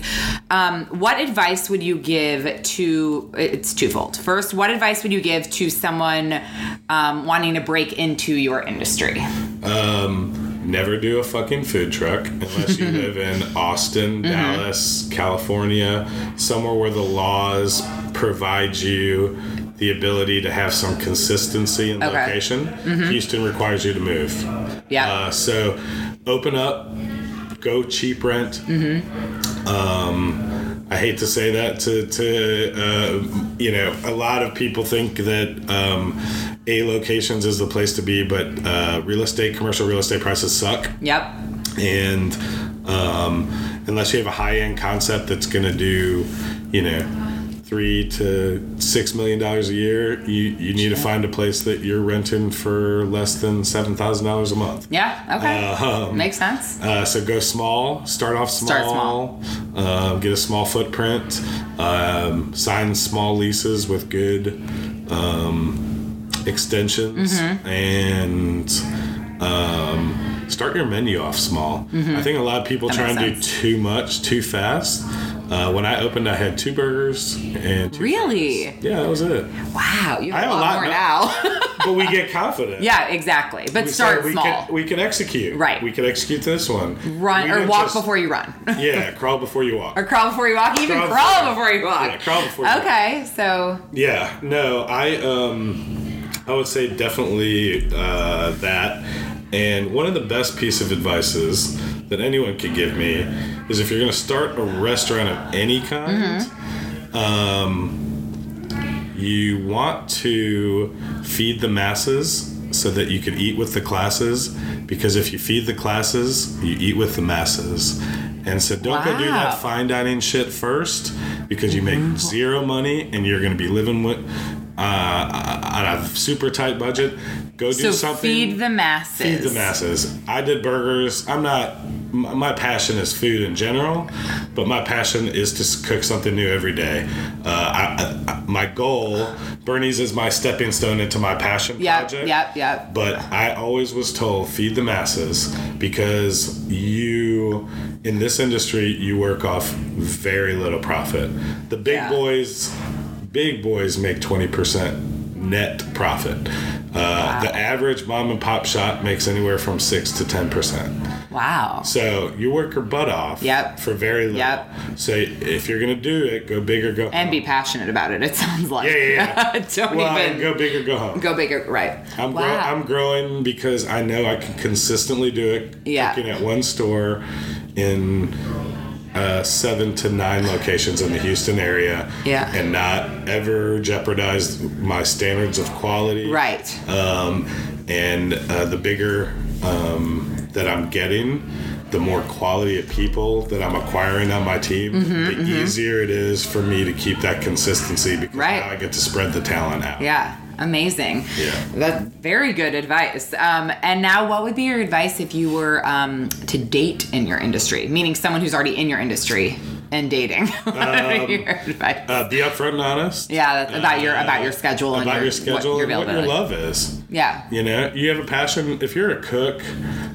[SPEAKER 1] Um, what advice would you give to? It's twofold. First, what advice would you give to someone um, wanting to break into your industry?
[SPEAKER 2] Um, never do a fucking food truck unless you live in Austin,
[SPEAKER 1] Mm-hmm.
[SPEAKER 2] Dallas, California, somewhere where the laws provide you the ability to have some consistency in
[SPEAKER 1] Okay. Mm-hmm.
[SPEAKER 2] location. Houston requires you to move.
[SPEAKER 1] Yeah.
[SPEAKER 2] Uh, so open up, go cheap rent.
[SPEAKER 1] Mm-hmm.
[SPEAKER 2] Um, I hate to say that to, to uh, you know, a lot of people think that um, A locations is the place to be, but uh, real estate, commercial real estate prices suck.
[SPEAKER 1] Yep.
[SPEAKER 2] And um, unless you have a high end concept that's going to do, you know, three to six million dollars a year, you, you need to find a place that you're renting for less than seven thousand dollars a month.
[SPEAKER 1] Yeah. Okay.
[SPEAKER 2] Uh, um,
[SPEAKER 1] Makes sense.
[SPEAKER 2] Uh, so go small, start off small,
[SPEAKER 1] Start small.
[SPEAKER 2] Um, get a small footprint, um, sign small leases with good um, extensions,
[SPEAKER 1] Mm-hmm.
[SPEAKER 2] and um, start your menu off small. I think a lot of people
[SPEAKER 1] Mm-hmm. That
[SPEAKER 2] try and do too much too fast. Uh, when I opened, I had two burgers and two
[SPEAKER 1] Really?
[SPEAKER 2] fries. Yeah, that was it.
[SPEAKER 1] Wow. You
[SPEAKER 2] I
[SPEAKER 1] have
[SPEAKER 2] have
[SPEAKER 1] a lot more
[SPEAKER 2] now. But we get confident.
[SPEAKER 1] yeah. Exactly. But
[SPEAKER 2] We
[SPEAKER 1] start
[SPEAKER 2] we
[SPEAKER 1] small.
[SPEAKER 2] Can, we can execute.
[SPEAKER 1] Right.
[SPEAKER 2] We can execute this one.
[SPEAKER 1] run
[SPEAKER 2] We
[SPEAKER 1] or walk
[SPEAKER 2] just-
[SPEAKER 1] before you run.
[SPEAKER 2] Yeah, crawl before you walk.
[SPEAKER 1] or crawl before you walk. Even
[SPEAKER 2] Crawl
[SPEAKER 1] crawl,
[SPEAKER 2] before-
[SPEAKER 1] before you walk.
[SPEAKER 2] Yeah, crawl before you walk.
[SPEAKER 1] Okay. So
[SPEAKER 2] Yeah, no, I um I would say definitely uh, that. And one of the best piece of advices that anyone could give me is if you're going to start a restaurant of any kind, um, you want to feed the masses so that you can eat with the classes. Because if you feed the classes, you eat with the masses. And so don't go do that fine dining shit first because you make zero money and you're going to be living with uh, on a super tight budget. Go do
[SPEAKER 1] So
[SPEAKER 2] something.
[SPEAKER 1] feed the masses.
[SPEAKER 2] Feed the masses. I did burgers. I'm not. My passion is food in general, but my passion is to cook something new every day. Uh, I, I, my goal, Bernie's, is my stepping stone into my passion
[SPEAKER 1] Yep,
[SPEAKER 2] project.
[SPEAKER 1] yep, yep.
[SPEAKER 2] But I always was told feed the masses because you in this industry you work off very little profit. The big
[SPEAKER 1] Yeah.
[SPEAKER 2] boys, big boys make twenty percent net profit. Uh, The average mom and pop shop makes anywhere from six to ten percent.
[SPEAKER 1] Wow.
[SPEAKER 2] So you work your butt off
[SPEAKER 1] Yep.
[SPEAKER 2] for very little.
[SPEAKER 1] Yep.
[SPEAKER 2] So if you're gonna do it, go big or go home.
[SPEAKER 1] And be passionate about it. It sounds like.
[SPEAKER 2] yeah, yeah, yeah.
[SPEAKER 1] Don't
[SPEAKER 2] well,
[SPEAKER 1] even
[SPEAKER 2] go big or go home.
[SPEAKER 1] go bigger. Right.
[SPEAKER 2] I'm,
[SPEAKER 1] wow.
[SPEAKER 2] grow- I'm growing because I know I can consistently do it.
[SPEAKER 1] Yeah.
[SPEAKER 2] Working at one store in uh, seven to nine locations in the Houston area.
[SPEAKER 1] Yeah.
[SPEAKER 2] And not ever jeopardize my standards of quality.
[SPEAKER 1] right.
[SPEAKER 2] Um, and uh, the bigger um, that I'm getting, the more quality of people that I'm acquiring on my team,
[SPEAKER 1] Mm-hmm,
[SPEAKER 2] the easier it is for me to keep that consistency because
[SPEAKER 1] Right.
[SPEAKER 2] now I get to spread the talent out.
[SPEAKER 1] Yeah. Amazing.
[SPEAKER 2] Yeah.
[SPEAKER 1] That's very good advice. Um, and now, what would be your advice if you were um, to date in your industry, meaning someone who's already in your industry and dating? what would be your?
[SPEAKER 2] Uh, be upfront and honest.
[SPEAKER 1] yeah, that's about your about your schedule and
[SPEAKER 2] about
[SPEAKER 1] your,
[SPEAKER 2] your schedule
[SPEAKER 1] what your
[SPEAKER 2] and what your
[SPEAKER 1] availability.
[SPEAKER 2] love is.
[SPEAKER 1] Yeah.
[SPEAKER 2] You know, you have a passion. If you're a cook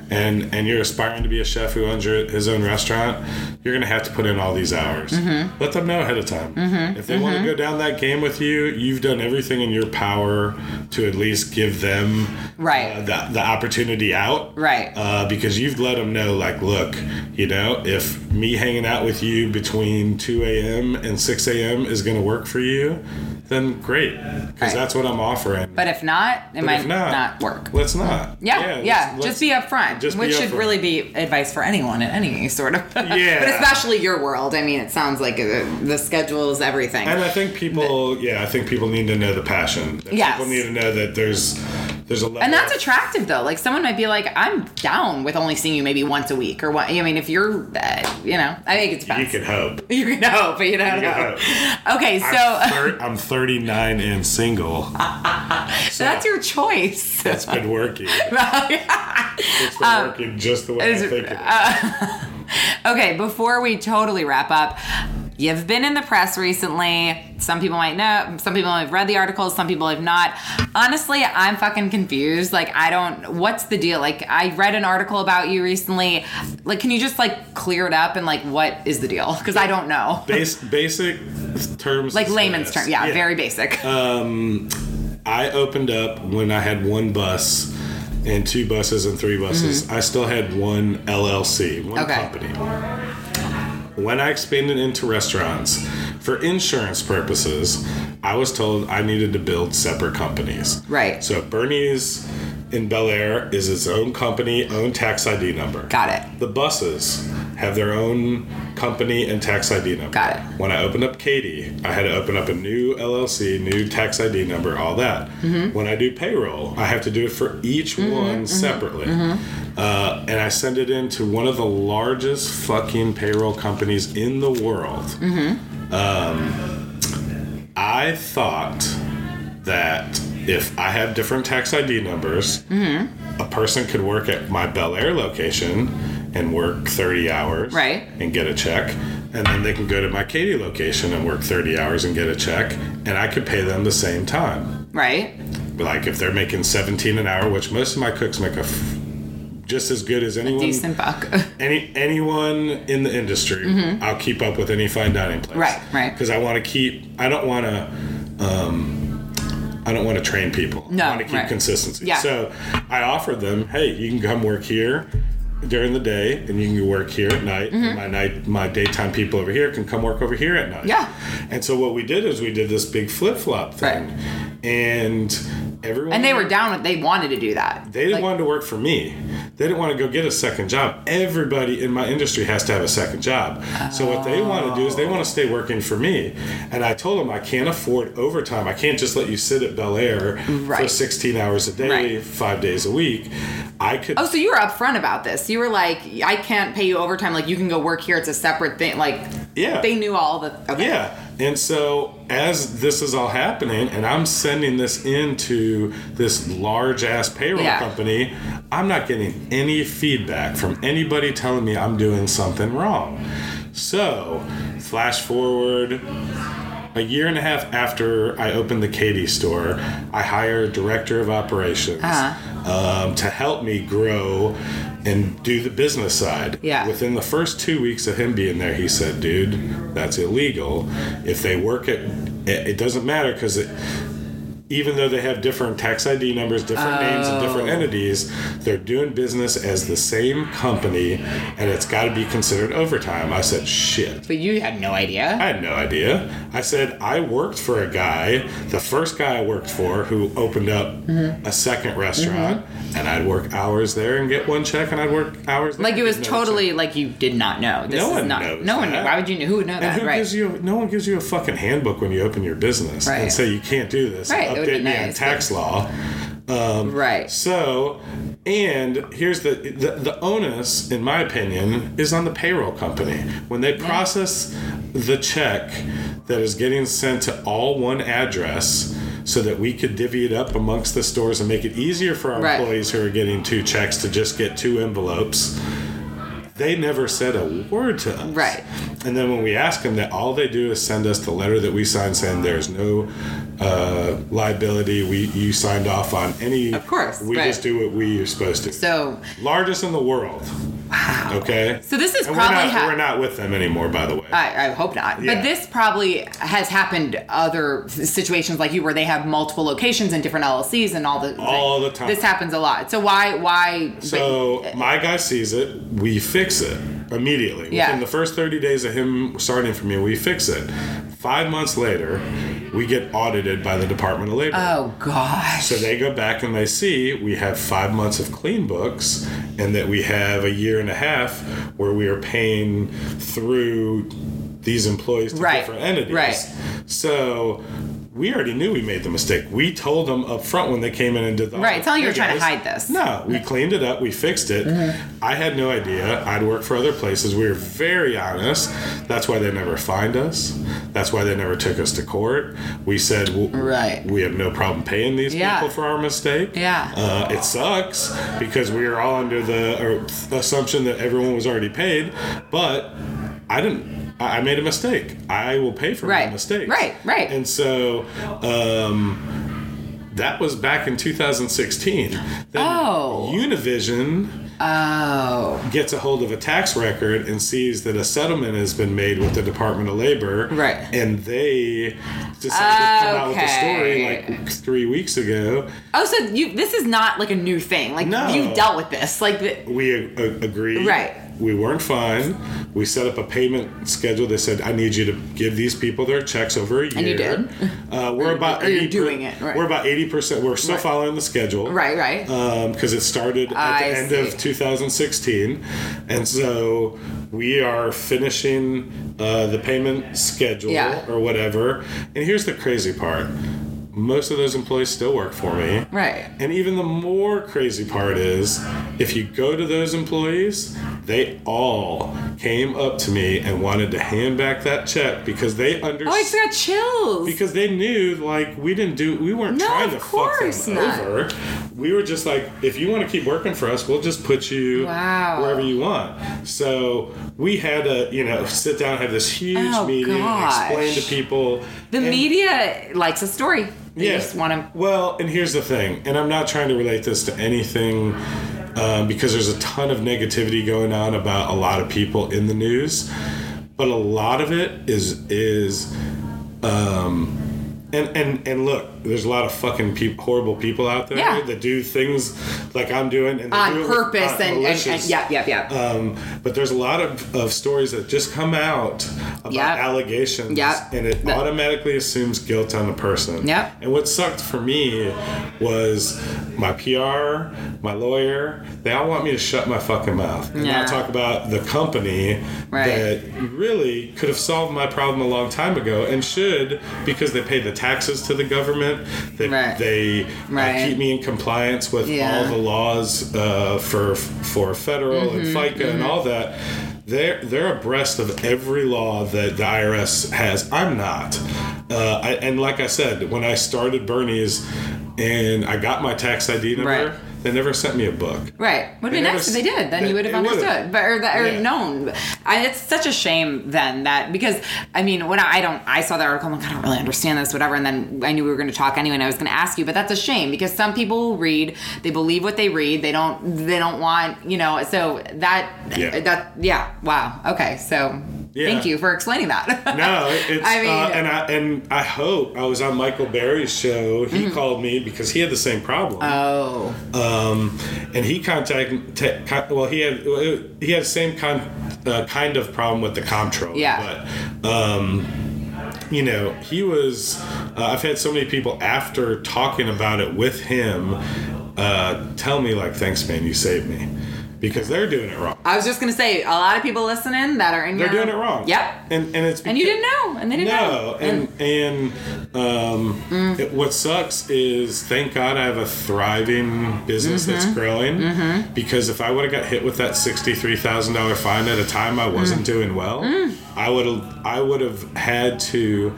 [SPEAKER 2] and and you're aspiring to be a chef who owns your, his own restaurant, you're gonna have to put in all these hours.
[SPEAKER 1] Mm-hmm.
[SPEAKER 2] Let them know ahead of time. If they want to go down that game with you, you've done everything in your power to at least give them
[SPEAKER 1] Right.
[SPEAKER 2] uh, the, the opportunity out.
[SPEAKER 1] Right.
[SPEAKER 2] Uh, because you've let them know, like, look, you know, if me hanging out with you between 2 a.m. and 6 a.m. is going to work for you, then great. Because
[SPEAKER 1] Right.
[SPEAKER 2] that's what I'm offering.
[SPEAKER 1] But if not, it
[SPEAKER 2] But
[SPEAKER 1] might
[SPEAKER 2] not,
[SPEAKER 1] not work.
[SPEAKER 2] Let's not.
[SPEAKER 1] Yeah, yeah.
[SPEAKER 2] let's-
[SPEAKER 1] just be upfront,
[SPEAKER 2] just be
[SPEAKER 1] which should really be advice for anyone in any sort of.
[SPEAKER 2] Yeah.
[SPEAKER 1] but especially your world. I mean, it sounds like uh, the schedule is everything.
[SPEAKER 2] And I think people, yeah, I think people need to know the passion.
[SPEAKER 1] Yes.
[SPEAKER 2] People need to know that there's there's a level.
[SPEAKER 1] And that's attractive though. Like someone might be like, "I'm down with only seeing you maybe once a week," or what? I mean, if you're, uh, you know, I think it's
[SPEAKER 2] you
[SPEAKER 1] best.
[SPEAKER 2] can hope.
[SPEAKER 1] You can hope, but you don't
[SPEAKER 2] You
[SPEAKER 1] know. Okay, so
[SPEAKER 2] I'm, thir- I'm 39 and single.
[SPEAKER 1] So that's your choice.
[SPEAKER 2] It's been working. It's been
[SPEAKER 1] Um,
[SPEAKER 2] working just the way I
[SPEAKER 1] is-
[SPEAKER 2] think it
[SPEAKER 1] uh, okay, before we totally wrap up, you've been in the press recently. Some people might know, some people have read the articles, some people have not. Honestly, I'm fucking confused. Like, I don't, what's the deal? Like, I read an article about you recently. Like, can you just like clear it up and like, what is the deal? Because I don't know.
[SPEAKER 2] Base, basic terms.
[SPEAKER 1] Like layman's
[SPEAKER 2] terms.
[SPEAKER 1] term. Yeah, very basic.
[SPEAKER 2] Um, I opened up when I had one bus and two buses and three buses. I still had one LLC, one
[SPEAKER 1] Mm-hmm. Okay.
[SPEAKER 2] company. When I expanded into restaurants, for insurance purposes, I was told I needed to build separate companies.
[SPEAKER 1] Right.
[SPEAKER 2] So Bernie's in Bellaire is its own company, own tax ID number.
[SPEAKER 1] Got it.
[SPEAKER 2] The buses have their own company and tax ID number.
[SPEAKER 1] Got it.
[SPEAKER 2] When I opened up Katy, I had to open up a new LLC, new tax ID number, all that.
[SPEAKER 1] Mm-hmm.
[SPEAKER 2] When I do payroll, I have to do it for each one separately.
[SPEAKER 1] Mm-hmm.
[SPEAKER 2] Uh, and I send it in to one of the largest fucking payroll companies in the world.
[SPEAKER 1] Mm-hmm.
[SPEAKER 2] Um, I thought that if I have different tax ID numbers,
[SPEAKER 1] Mm-hmm.
[SPEAKER 2] a person could work at my Bellaire location and work 30 hours
[SPEAKER 1] Right.
[SPEAKER 2] and get a check. And then they can go to my Katy location and work 30 hours and get a check. And I could pay them the same time.
[SPEAKER 1] Right?
[SPEAKER 2] Like if they're making 17 an hour, which most of my cooks make a f- just as good as anyone
[SPEAKER 1] Decent buck.
[SPEAKER 2] any anyone in the industry, I'll keep up with any fine dining place.
[SPEAKER 1] Mm-hmm. Right, right.
[SPEAKER 2] Because I want to keep. I don't want to. Um, I don't want to train people.
[SPEAKER 1] No,
[SPEAKER 2] I want to keep
[SPEAKER 1] right.
[SPEAKER 2] consistency.
[SPEAKER 1] Yeah.
[SPEAKER 2] So I offered them, hey, you can come work here during the day, and you can work here at night. And my night, my daytime people over here can come work over here at night.
[SPEAKER 1] Mm-hmm. Yeah.
[SPEAKER 2] And so what we did is we did this big flip flop thing,
[SPEAKER 1] Right.
[SPEAKER 2] And everyone
[SPEAKER 1] And they were down they wanted to do that.
[SPEAKER 2] They didn't
[SPEAKER 1] Like-
[SPEAKER 2] want to work for me. They didn't want to go get a second job. Everybody in my industry has to have a second job. So what they want to do is they want to stay working for me. And I told them I can't afford overtime. I can't just let you sit at Bellaire for 16 hours a day,
[SPEAKER 1] Right.
[SPEAKER 2] five days a week. I could.
[SPEAKER 1] Oh, so you were upfront about this. You were like, I can't pay you overtime. Like, you can go work here. It's a separate thing. Like,
[SPEAKER 2] Yeah.
[SPEAKER 1] they knew all the. Okay.
[SPEAKER 2] Yeah. And so as this is all happening and I'm sending this into this large ass payroll
[SPEAKER 1] Yeah.
[SPEAKER 2] company, I'm not getting any feedback from anybody telling me I'm doing something wrong. So, flash forward a year and a half after I opened the Katy store, I hired a director of operations
[SPEAKER 1] Uh-huh.
[SPEAKER 2] um, to help me grow and do the business side.
[SPEAKER 1] Yeah.
[SPEAKER 2] Within the first two weeks of him being there, he said, "Dude, that's illegal. If they work at, it, it doesn't matter because it." Even though they have different tax ID numbers, different names, and
[SPEAKER 1] Oh.
[SPEAKER 2] different entities, they're doing business as the same company, and it's got to be considered overtime. I said, "Shit."
[SPEAKER 1] But you had no idea.
[SPEAKER 2] I had no idea. I said I worked for a guy, the first guy I worked for, who opened up
[SPEAKER 1] Mm-hmm.
[SPEAKER 2] a second restaurant, and I'd work hours there and get one check, and I'd work hours. There
[SPEAKER 1] like, it was totally
[SPEAKER 2] check.
[SPEAKER 1] like you did not know. This
[SPEAKER 2] No
[SPEAKER 1] is
[SPEAKER 2] one
[SPEAKER 1] not.
[SPEAKER 2] knows
[SPEAKER 1] no one.
[SPEAKER 2] that.
[SPEAKER 1] Why would you know? Who would know
[SPEAKER 2] And
[SPEAKER 1] that?
[SPEAKER 2] who
[SPEAKER 1] Right.
[SPEAKER 2] gives you? No one gives you a fucking handbook when you open your business
[SPEAKER 1] Right.
[SPEAKER 2] and say you can't do this.
[SPEAKER 1] Right, it would be
[SPEAKER 2] Update me on
[SPEAKER 1] nice,
[SPEAKER 2] tax law.
[SPEAKER 1] Um, right.
[SPEAKER 2] So, and here's the, the the onus, in my opinion, is on the payroll company when they process the check that is getting sent to all one address. So that we could divvy it up amongst the stores and make it easier for our
[SPEAKER 1] Right.
[SPEAKER 2] employees who are getting two checks to just get two envelopes. They never said a word to us.
[SPEAKER 1] Right.
[SPEAKER 2] And then when we ask them that, all they do is send us the letter that we signed saying there's no uh, liability. We you signed off on any.
[SPEAKER 1] Of course,
[SPEAKER 2] We
[SPEAKER 1] right.
[SPEAKER 2] just do what we are supposed to.
[SPEAKER 1] So,
[SPEAKER 2] Largest in the world. Wow. Okay.
[SPEAKER 1] so this is
[SPEAKER 2] and
[SPEAKER 1] probably
[SPEAKER 2] we're not,
[SPEAKER 1] ha-
[SPEAKER 2] we're not with them anymore, by the way.
[SPEAKER 1] I, I hope not.
[SPEAKER 2] Yeah.
[SPEAKER 1] But this probably has happened other situations like you where they have multiple locations and different LLCs and all the
[SPEAKER 2] All the time.
[SPEAKER 1] This happens a lot. So why why
[SPEAKER 2] So
[SPEAKER 1] but-
[SPEAKER 2] my guy sees it, we fix it immediately.
[SPEAKER 1] Yeah.
[SPEAKER 2] Within the first 30 days of him starting for me, we fix it. Five months later, we get audited by the Department of Labor.
[SPEAKER 1] Oh gosh.
[SPEAKER 2] So they go back and they see we have five months of clean books and that we have a year and a half where we are paying through these employees to
[SPEAKER 1] Right,
[SPEAKER 2] different entities.
[SPEAKER 1] right.
[SPEAKER 2] So we already knew we made the mistake. We told them up front when they came in and did the
[SPEAKER 1] Right, it's not like you
[SPEAKER 2] "Hey,
[SPEAKER 1] were trying to hide this.
[SPEAKER 2] No, we cleaned it up. We fixed it.
[SPEAKER 1] Mm-hmm.
[SPEAKER 2] I had no idea. I'd worked for other places. We were very honest. That's why they never fined us. That's why they never took us to court. We said w-
[SPEAKER 1] Right.
[SPEAKER 2] we have no problem paying these
[SPEAKER 1] Yeah.
[SPEAKER 2] people for our mistake.
[SPEAKER 1] Yeah.
[SPEAKER 2] Uh, it sucks because we were all under the assumption that everyone was already paid, but I didn't. I made a mistake. I will pay for
[SPEAKER 1] Right.
[SPEAKER 2] my mistakes.
[SPEAKER 1] Right, right.
[SPEAKER 2] And so um, that was back in 2016. Then
[SPEAKER 1] Oh.
[SPEAKER 2] Univision
[SPEAKER 1] Oh.
[SPEAKER 2] gets a hold of a tax record and sees that a settlement has been made with the Department of Labor.
[SPEAKER 1] Right.
[SPEAKER 2] And they decided to come out with a story like three weeks ago.
[SPEAKER 1] Oh, so you this is not like a new thing. Like
[SPEAKER 2] No.
[SPEAKER 1] you dealt with this. Like the,
[SPEAKER 2] We a- agreed.
[SPEAKER 1] Right.
[SPEAKER 2] We weren't fine. We set up a payment schedule. They said, "I need you to give these people their checks over a year."
[SPEAKER 1] And you did?
[SPEAKER 2] Uh, we're about.
[SPEAKER 1] or you're
[SPEAKER 2] 80
[SPEAKER 1] doing it, right.
[SPEAKER 2] We're about eighty percent. We're still
[SPEAKER 1] Right.
[SPEAKER 2] following the schedule.
[SPEAKER 1] right, right.
[SPEAKER 2] because it started at
[SPEAKER 1] I
[SPEAKER 2] the end
[SPEAKER 1] see.
[SPEAKER 2] of 2016, and so we are finishing uh, the payment schedule
[SPEAKER 1] Yeah.
[SPEAKER 2] or whatever. And here's the crazy part: most of those employees still work for me.
[SPEAKER 1] right.
[SPEAKER 2] And even the more crazy part is, if you go to those employees, they all came up to me and wanted to hand back that check because they understood.
[SPEAKER 1] Oh, I got chills.
[SPEAKER 2] because they knew, like, we didn't do, we weren't
[SPEAKER 1] No,
[SPEAKER 2] trying to fuck them
[SPEAKER 1] not.
[SPEAKER 2] over. We were just like, if you want to keep working for us, we'll just put you
[SPEAKER 1] Wow.
[SPEAKER 2] wherever you want. So we had to, you know, sit down, have this huge
[SPEAKER 1] Oh,
[SPEAKER 2] meeting, and explain to people.
[SPEAKER 1] the
[SPEAKER 2] and-
[SPEAKER 1] media likes a story. They
[SPEAKER 2] yeah.
[SPEAKER 1] just want to.
[SPEAKER 2] Well, and here's the thing, and I'm not trying to relate this to anything um, because there's a ton of negativity going on about a lot of people in the news, but a lot of it is is um, and and and look, there's a lot of fucking peop horrible people out there
[SPEAKER 1] Yeah.
[SPEAKER 2] that do things like I'm doing and
[SPEAKER 1] On
[SPEAKER 2] do
[SPEAKER 1] purpose
[SPEAKER 2] with- uh,
[SPEAKER 1] and, and, and yeah, yeah, yeah.
[SPEAKER 2] Um, but there's a lot of, of stories that just come out about
[SPEAKER 1] Yep.
[SPEAKER 2] allegations,
[SPEAKER 1] Yep.
[SPEAKER 2] and it automatically assumes guilt on the person.
[SPEAKER 1] Yep.
[SPEAKER 2] And what sucked for me was my PR, my lawyer. They all want me to shut my fucking mouth and
[SPEAKER 1] Yeah.
[SPEAKER 2] not talk about the company
[SPEAKER 1] Right.
[SPEAKER 2] that really could have solved my problem a long time ago and should because they pay the taxes to the government. That
[SPEAKER 1] Right.
[SPEAKER 2] they uh, keep me in compliance with
[SPEAKER 1] Yeah.
[SPEAKER 2] all the laws uh, for for federal
[SPEAKER 1] Mm-hmm,
[SPEAKER 2] and FICA and all that. They're they're abreast of every law that the IRS has. I'm not. Uh, I, and like I said, when I started Bernie's and I got my tax ID number,
[SPEAKER 1] Right.
[SPEAKER 2] They never sent me a book.
[SPEAKER 1] Right. What would be nice if they did. Then
[SPEAKER 2] they-
[SPEAKER 1] you would have understood, but or, that, or
[SPEAKER 2] Yeah.
[SPEAKER 1] known. I, it's such a shame then that because I mean when I, I don't I saw that article I'm like I don't really understand this whatever and then I knew we were going to talk anyway and I was going to ask you but that's a shame because some people read they believe what they read they don't they don't want you know so that
[SPEAKER 2] Yeah.
[SPEAKER 1] that yeah wow okay so
[SPEAKER 2] Yeah.
[SPEAKER 1] thank you for explaining that
[SPEAKER 2] No, it's
[SPEAKER 1] I mean-
[SPEAKER 2] uh, and I and I hope I was on Michael Berry's show. He
[SPEAKER 1] Mm-hmm.
[SPEAKER 2] called me because he had the same problem.
[SPEAKER 1] oh
[SPEAKER 2] um, and he contacted. Te- con- well, he had he had the same con- uh, kind of problem with the comptroller.
[SPEAKER 1] Yeah.
[SPEAKER 2] But um, you know, he was. Uh, I've had so many people after talking about it with him uh, tell me like, "Thanks, man, you saved me," because they're doing it wrong.
[SPEAKER 1] I was just going to say a lot of people listening that are in
[SPEAKER 2] They're
[SPEAKER 1] your
[SPEAKER 2] doing it wrong.
[SPEAKER 1] yep
[SPEAKER 2] And and it's
[SPEAKER 1] and you didn't know and they didn't know
[SPEAKER 2] no, and and um,
[SPEAKER 1] Mm.
[SPEAKER 2] it, what sucks is thank God I have a thriving business
[SPEAKER 1] Mm-hmm.
[SPEAKER 2] that's growing. Because if I would have got hit with that sixty three thousand dollar fine at a time I wasn't
[SPEAKER 1] Mm.
[SPEAKER 2] doing well, I would have I would have had to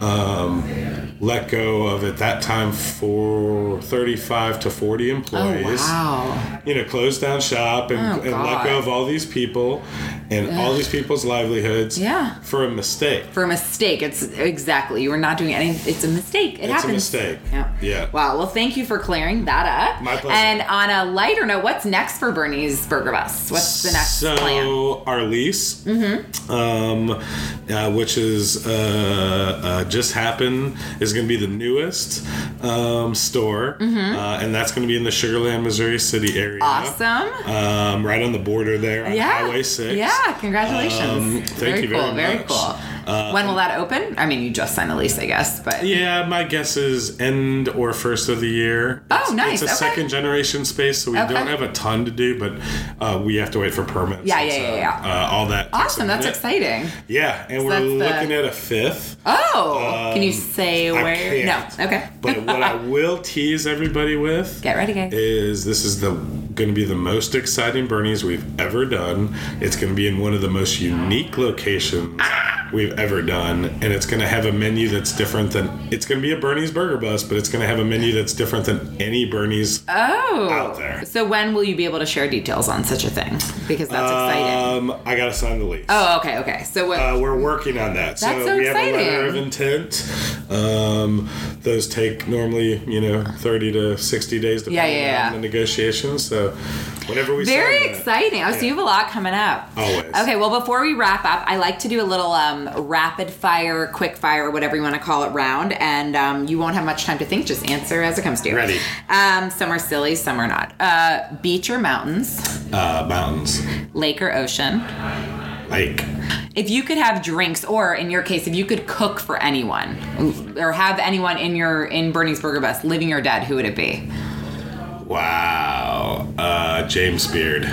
[SPEAKER 2] um, let go of at that time for thirty five to
[SPEAKER 1] 40
[SPEAKER 2] employees.
[SPEAKER 1] Oh, wow.
[SPEAKER 2] You know, close down shop and,
[SPEAKER 1] Oh,
[SPEAKER 2] and let go of all these people and all these people's livelihoods
[SPEAKER 1] Yeah.
[SPEAKER 2] for a mistake.
[SPEAKER 1] for a mistake. It's exactly you were not doing anything. It's a mistake. It happened.
[SPEAKER 2] It's a mistake.
[SPEAKER 1] Yeah.
[SPEAKER 2] Yeah.
[SPEAKER 1] Wow. Well, thank you for clearing that up.
[SPEAKER 2] My pleasure.
[SPEAKER 1] And on a lighter note, what's next for Bernie's Burger Bus? What's the next
[SPEAKER 2] so
[SPEAKER 1] plan?
[SPEAKER 2] our lease, um, uh, which is uh, uh, just happened, is going to be the newest um, store, uh, and that's going to be in the Sugarland, Missouri City area.
[SPEAKER 1] Awesome.
[SPEAKER 2] Um, right on the border there on
[SPEAKER 1] Yeah.
[SPEAKER 2] Highway Six.
[SPEAKER 1] Yeah. Congratulations.
[SPEAKER 2] Um, thank
[SPEAKER 1] very
[SPEAKER 2] you
[SPEAKER 1] cool.
[SPEAKER 2] very
[SPEAKER 1] very
[SPEAKER 2] much.
[SPEAKER 1] cool.
[SPEAKER 2] Uh,
[SPEAKER 1] when will that open? I mean, you just signed the lease, I guess, but
[SPEAKER 2] Yeah, my guess is end or first of the year.
[SPEAKER 1] Oh,
[SPEAKER 2] It's-
[SPEAKER 1] nice,
[SPEAKER 2] It's a
[SPEAKER 1] okay.
[SPEAKER 2] second generation space, so we
[SPEAKER 1] Okay.
[SPEAKER 2] don't have a ton to do, but uh, we have to wait for permits.
[SPEAKER 1] Yeah, yeah,
[SPEAKER 2] so,
[SPEAKER 1] yeah, yeah.
[SPEAKER 2] Uh, all that.
[SPEAKER 1] awesome. That's
[SPEAKER 2] minute.
[SPEAKER 1] exciting.
[SPEAKER 2] Yeah, and we're
[SPEAKER 1] that's the-
[SPEAKER 2] looking at a fifth.
[SPEAKER 1] Oh, can you say
[SPEAKER 2] Um, I
[SPEAKER 1] where? No. Okay.
[SPEAKER 2] But what I will tease everybody with
[SPEAKER 1] Get ready, guys.
[SPEAKER 2] is this is the going to be the most exciting Bernie's we've ever done. It's going to be in one of the most unique locations we've ever done, and it's going to have a menu that's different than. It's going to be a Bernie's Burger Bus, but it's going to have a menu that's different than any Bernie's
[SPEAKER 1] Oh.
[SPEAKER 2] out there.
[SPEAKER 1] So when will you be able to share details on such a thing? Because that's exciting.
[SPEAKER 2] Um, I got to sign the lease.
[SPEAKER 1] Oh, okay, okay. So what?
[SPEAKER 2] Uh, we're working on that.
[SPEAKER 1] That's so
[SPEAKER 2] we have a letter of intent. Um, those take normally, you know, thirty to sixty days to
[SPEAKER 1] Yeah, yeah, yeah.
[SPEAKER 2] the negotiations. So whenever we
[SPEAKER 1] Very
[SPEAKER 2] that-
[SPEAKER 1] exciting. Oh, so you have a lot coming up.
[SPEAKER 2] Always.
[SPEAKER 1] Okay, well, before we wrap up, I like to do a little um, rapid fire, quick fire, whatever you want to call it, round. And um, you won't have much time to think. Just answer as it comes to you.
[SPEAKER 2] Ready.
[SPEAKER 1] Um, some are silly, some are not. Uh, beach or mountains?
[SPEAKER 2] uh, mountains,
[SPEAKER 1] Lake or ocean?
[SPEAKER 2] lake,
[SPEAKER 1] If you could have drinks, or in your case, if you could cook for anyone, or have anyone in your in Bernie's Burger Bus, living or dead, who would it be?
[SPEAKER 2] Wow, uh, James Beard.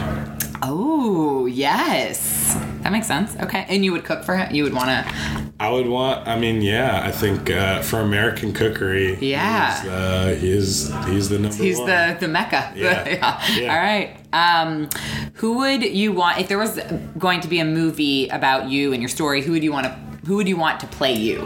[SPEAKER 1] Oh, yes. That makes sense. Okay. And you would cook for him? You would want to.
[SPEAKER 2] I would want. I mean, yeah, I think uh, for American cookery,
[SPEAKER 1] Yeah.
[SPEAKER 2] he's, uh, he's he's the number
[SPEAKER 1] He's
[SPEAKER 2] one.
[SPEAKER 1] the, the mecca.
[SPEAKER 2] Yeah. Yeah.
[SPEAKER 1] All right. Um, who would you want, if there was going to be a movie about you and your story, who would you want to. Who would you want to play you?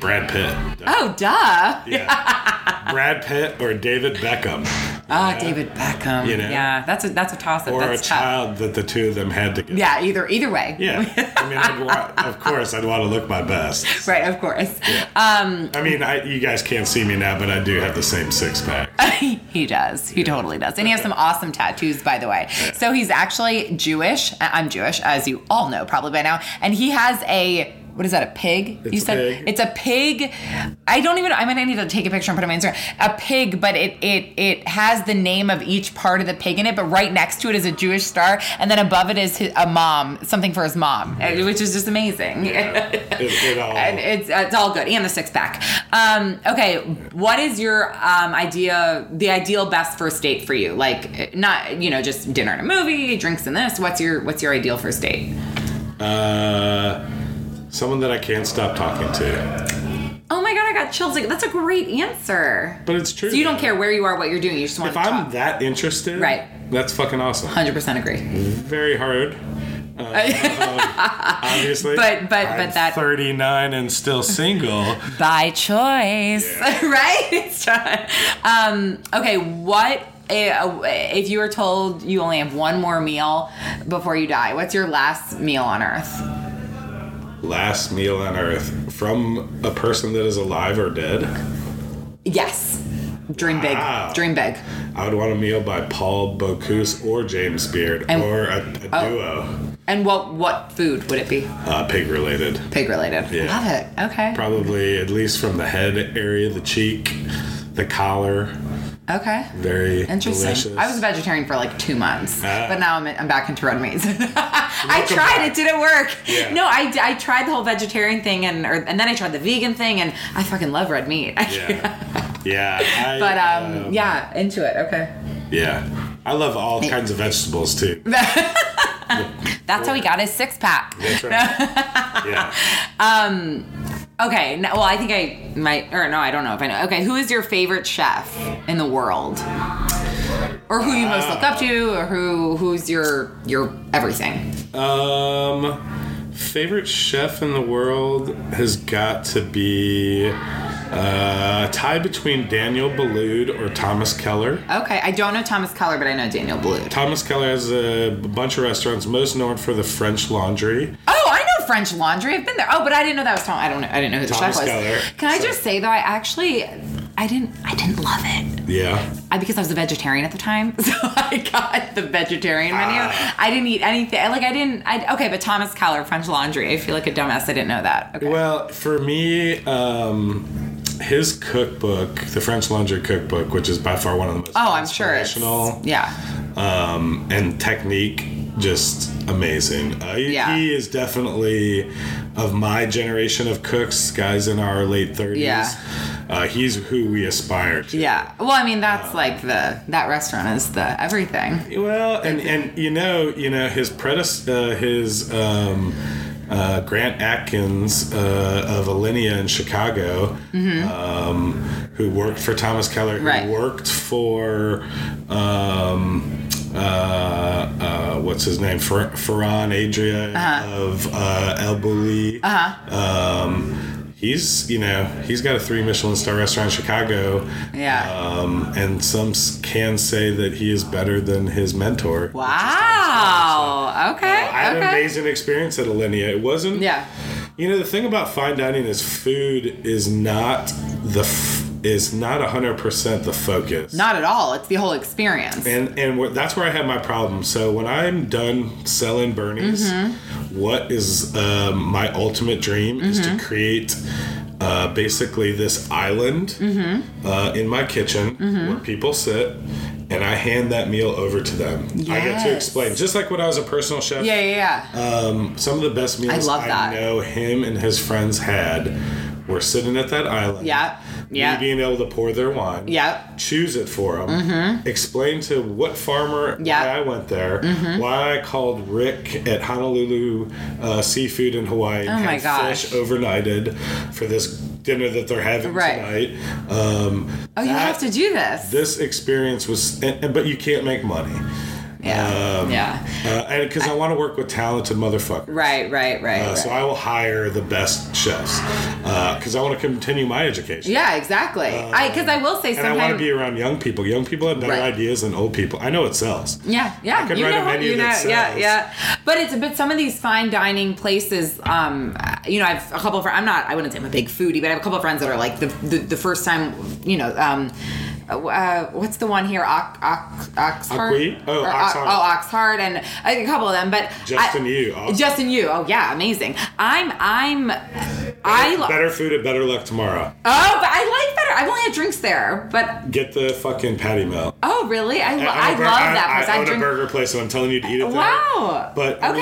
[SPEAKER 2] Brad Pitt.
[SPEAKER 1] Oh, duh.
[SPEAKER 2] Yeah. Brad Pitt or David Beckham.
[SPEAKER 1] Ah, David Beckham.
[SPEAKER 2] You know?
[SPEAKER 1] Yeah, that's a that's a toss up.
[SPEAKER 2] Or
[SPEAKER 1] That's
[SPEAKER 2] a
[SPEAKER 1] tough.
[SPEAKER 2] child that the two of them had together.
[SPEAKER 1] Yeah, either either way.
[SPEAKER 2] Yeah. I mean, I'd want, of course, I'd want to look my best.
[SPEAKER 1] Right, of course. Um,
[SPEAKER 2] I mean, I, you guys can't see me now, but I do have the same six pack.
[SPEAKER 1] he does. He totally does. And he has some awesome tattoos, by the way. So he's actually Jewish. I'm Jewish, as you all know probably by now. And he has a what is that? A pig?
[SPEAKER 2] It's
[SPEAKER 1] you
[SPEAKER 2] a
[SPEAKER 1] said
[SPEAKER 2] pig.
[SPEAKER 1] it's a pig. I don't even. I mean, I need to take a picture and put it on my Instagram. A pig, but it it it has the name of each part of the pig in it. But right next to it is a Jewish star, and then above it is his, a mom, something for his mom, eh, which is just amazing.
[SPEAKER 2] It, it all,
[SPEAKER 1] and it's it's all good and the six pack um okay what is your um idea the ideal best first date for you like not you know just dinner and a movie drinks and this what's your what's your ideal first date
[SPEAKER 2] uh, someone that I can't stop talking to.
[SPEAKER 1] oh my god i got chills like that's a great answer
[SPEAKER 2] But it's true.
[SPEAKER 1] so you don't care where you are what you're doing you just want
[SPEAKER 2] If
[SPEAKER 1] to
[SPEAKER 2] I'm
[SPEAKER 1] talk
[SPEAKER 2] that interested,
[SPEAKER 1] Right.
[SPEAKER 2] That's fucking awesome.
[SPEAKER 1] 100% agree
[SPEAKER 2] Very hard. Uh, obviously,
[SPEAKER 1] But- but-
[SPEAKER 2] I'm
[SPEAKER 1] but that-
[SPEAKER 2] 39 and still single.
[SPEAKER 1] by choice right It's done. um okay what uh, if you were told you only have one more meal before you die what's your last meal on earth
[SPEAKER 2] Last meal on earth from a person that is alive or dead.
[SPEAKER 1] Yes. Dream big.
[SPEAKER 2] Wow.
[SPEAKER 1] Dream big.
[SPEAKER 2] I would want a meal by Paul Bocuse or James Beard
[SPEAKER 1] And-
[SPEAKER 2] or a, a
[SPEAKER 1] Oh.
[SPEAKER 2] duo,
[SPEAKER 1] And what what food would it be?
[SPEAKER 2] uh, pig related.
[SPEAKER 1] Pig related.
[SPEAKER 2] Yeah.
[SPEAKER 1] Love it. Okay.
[SPEAKER 2] Probably at least from the head area, the cheek, the collar.
[SPEAKER 1] Okay.
[SPEAKER 2] Very
[SPEAKER 1] Interesting.
[SPEAKER 2] delicious.
[SPEAKER 1] I was a vegetarian for like two months,
[SPEAKER 2] Ah.
[SPEAKER 1] but now I'm, I'm back into red meat. I tried.
[SPEAKER 2] back.
[SPEAKER 1] It didn't work.
[SPEAKER 2] Yeah.
[SPEAKER 1] No, I, I tried the whole vegetarian thing, and or, and then I tried the vegan thing, and I fucking love red meat.
[SPEAKER 2] Yeah. Yeah. I,
[SPEAKER 1] but um,
[SPEAKER 2] um,
[SPEAKER 1] yeah, into it. Okay.
[SPEAKER 2] Yeah. I love all kinds of vegetables too.
[SPEAKER 1] That's how he got his six pack.
[SPEAKER 2] That's right. yeah.
[SPEAKER 1] Okay. No, well, I think I might, or no, I don't know if I know. Okay, who is your favorite chef in the world, or who you most look up to, or who who's your your everything?
[SPEAKER 2] Um, favorite chef in the world has got to be uh, a tie between Daniel Boulud or Thomas Keller.
[SPEAKER 1] Okay, I don't know Thomas Keller, but I know Daniel Boulud.
[SPEAKER 2] Thomas Keller has a bunch of restaurants, most known for the French Laundry.
[SPEAKER 1] Oh, French Laundry. I've been there. Oh, but I didn't know that was Tom. I don't know. I didn't know who the
[SPEAKER 2] Thomas
[SPEAKER 1] chef was.
[SPEAKER 2] Keller.
[SPEAKER 1] Can I
[SPEAKER 2] So-
[SPEAKER 1] just say though, I actually, I didn't, I didn't love it.
[SPEAKER 2] Yeah.
[SPEAKER 1] I, because I was a vegetarian at the time, so I got the vegetarian menu.
[SPEAKER 2] Ah.
[SPEAKER 1] I didn't eat anything. Like I didn't. I okay, but Thomas Keller, French Laundry. I feel like a dumbass. I didn't know that. Okay.
[SPEAKER 2] Well, for me, um, his cookbook, the French Laundry Cookbook, which is by far one of the most
[SPEAKER 1] oh, I'm sure it's yeah.
[SPEAKER 2] um, and technique just amazing. Uh, he,
[SPEAKER 1] Yeah.
[SPEAKER 2] he is definitely of my generation of cooks, guys in our late 30s.
[SPEAKER 1] Yeah.
[SPEAKER 2] Uh, he's who we aspire to.
[SPEAKER 1] Yeah. Well, I mean, that's like the that restaurant is the everything.
[SPEAKER 2] Well, and and you know, you know his predecessor, uh, his um, uh, Grant Achatz uh, of Alinea in Chicago, um, who worked for Thomas Keller, who
[SPEAKER 1] Mm-hmm. Right.
[SPEAKER 2] worked for. Um, uh, uh, what's his name? Fer- Ferran Adria
[SPEAKER 1] Uh-huh.
[SPEAKER 2] of uh, El Bulli. Uh-huh. Um, he's, you know, he's got a three Michelin star restaurant in Chicago.
[SPEAKER 1] Yeah.
[SPEAKER 2] Um, and some can say that he is better than his mentor.
[SPEAKER 1] Wow. Wow, okay.
[SPEAKER 2] I had an amazing experience at Alinea. It wasn't.
[SPEAKER 1] Yeah.
[SPEAKER 2] You know the thing about fine dining is food is not the f- is not hundred percent the focus.
[SPEAKER 1] Not at all. It's the whole experience.
[SPEAKER 2] and and wh- that's where I have my problem. So when I'm done selling Bernie's,
[SPEAKER 1] Mm-hmm.
[SPEAKER 2] what is um, my ultimate dream is
[SPEAKER 1] Mm-hmm.
[SPEAKER 2] to create uh, basically this island
[SPEAKER 1] Mm-hmm.
[SPEAKER 2] uh, in my kitchen where people sit. And I hand that meal over to them. I get to explain, just like when I was a personal chef.
[SPEAKER 1] yeah, yeah, yeah.
[SPEAKER 2] Um, some of the best meals
[SPEAKER 1] love that.
[SPEAKER 2] know him and his friends had were sitting at that island.
[SPEAKER 1] yeah. Yeah.
[SPEAKER 2] Being able to pour their wine.
[SPEAKER 1] Yeah.
[SPEAKER 2] Choose it for them. Explain to what farmer
[SPEAKER 1] Mm-hmm. Mm-hmm.
[SPEAKER 2] why I went there. Why I called Rick at Honolulu uh, Seafood in Hawaii. and
[SPEAKER 1] Oh my gosh.
[SPEAKER 2] Fish overnighted for this dinner that they're having
[SPEAKER 1] Right.
[SPEAKER 2] tonight. Um,
[SPEAKER 1] Oh, you
[SPEAKER 2] that-
[SPEAKER 1] have to do this.
[SPEAKER 2] This experience was, and, and- but you can't make money.
[SPEAKER 1] Yeah. yeah.
[SPEAKER 2] Uh, because I want to work with talented motherfuckers.
[SPEAKER 1] Right, right, right.
[SPEAKER 2] Uh,
[SPEAKER 1] right.
[SPEAKER 2] So I will hire the best chefs because I want to continue my education.
[SPEAKER 1] yeah, exactly. I because I will say
[SPEAKER 2] And I want to be around young people. Young people have better
[SPEAKER 1] Right.
[SPEAKER 2] ideas than old people. I know it sells.
[SPEAKER 1] Yeah, yeah.
[SPEAKER 2] I could
[SPEAKER 1] you
[SPEAKER 2] write a menu
[SPEAKER 1] you know,
[SPEAKER 2] that
[SPEAKER 1] yeah,
[SPEAKER 2] sells.
[SPEAKER 1] yeah. But it's but some of these fine dining places, um, you know, I have a couple of. I'm not. I wouldn't say I'm a big foodie, but I have a couple of friends that are like the the, the first time, you know, um. Uh, what's the one here? Ox, Ox, Oxheart?
[SPEAKER 2] Aqui? Oh,
[SPEAKER 1] Or, uh,
[SPEAKER 2] Oxheart.
[SPEAKER 1] oh, Oxheart, and a couple of them. But
[SPEAKER 2] Justin
[SPEAKER 1] I-
[SPEAKER 2] Yu, awesome.
[SPEAKER 1] Justin Yu. Oh yeah, amazing. I'm I'm I lo-
[SPEAKER 2] Better food at Better Luck tomorrow.
[SPEAKER 1] oh, but I like better. I've only had drinks there, but
[SPEAKER 2] Get the fucking patty melt.
[SPEAKER 1] oh really? I,
[SPEAKER 2] a
[SPEAKER 1] I
[SPEAKER 2] bur-
[SPEAKER 1] love that
[SPEAKER 2] I,
[SPEAKER 1] place.
[SPEAKER 2] I
[SPEAKER 1] I
[SPEAKER 2] own
[SPEAKER 1] drink.
[SPEAKER 2] a burger place, and I'm telling you to eat it there.
[SPEAKER 1] Wow.
[SPEAKER 2] But I
[SPEAKER 1] Okay.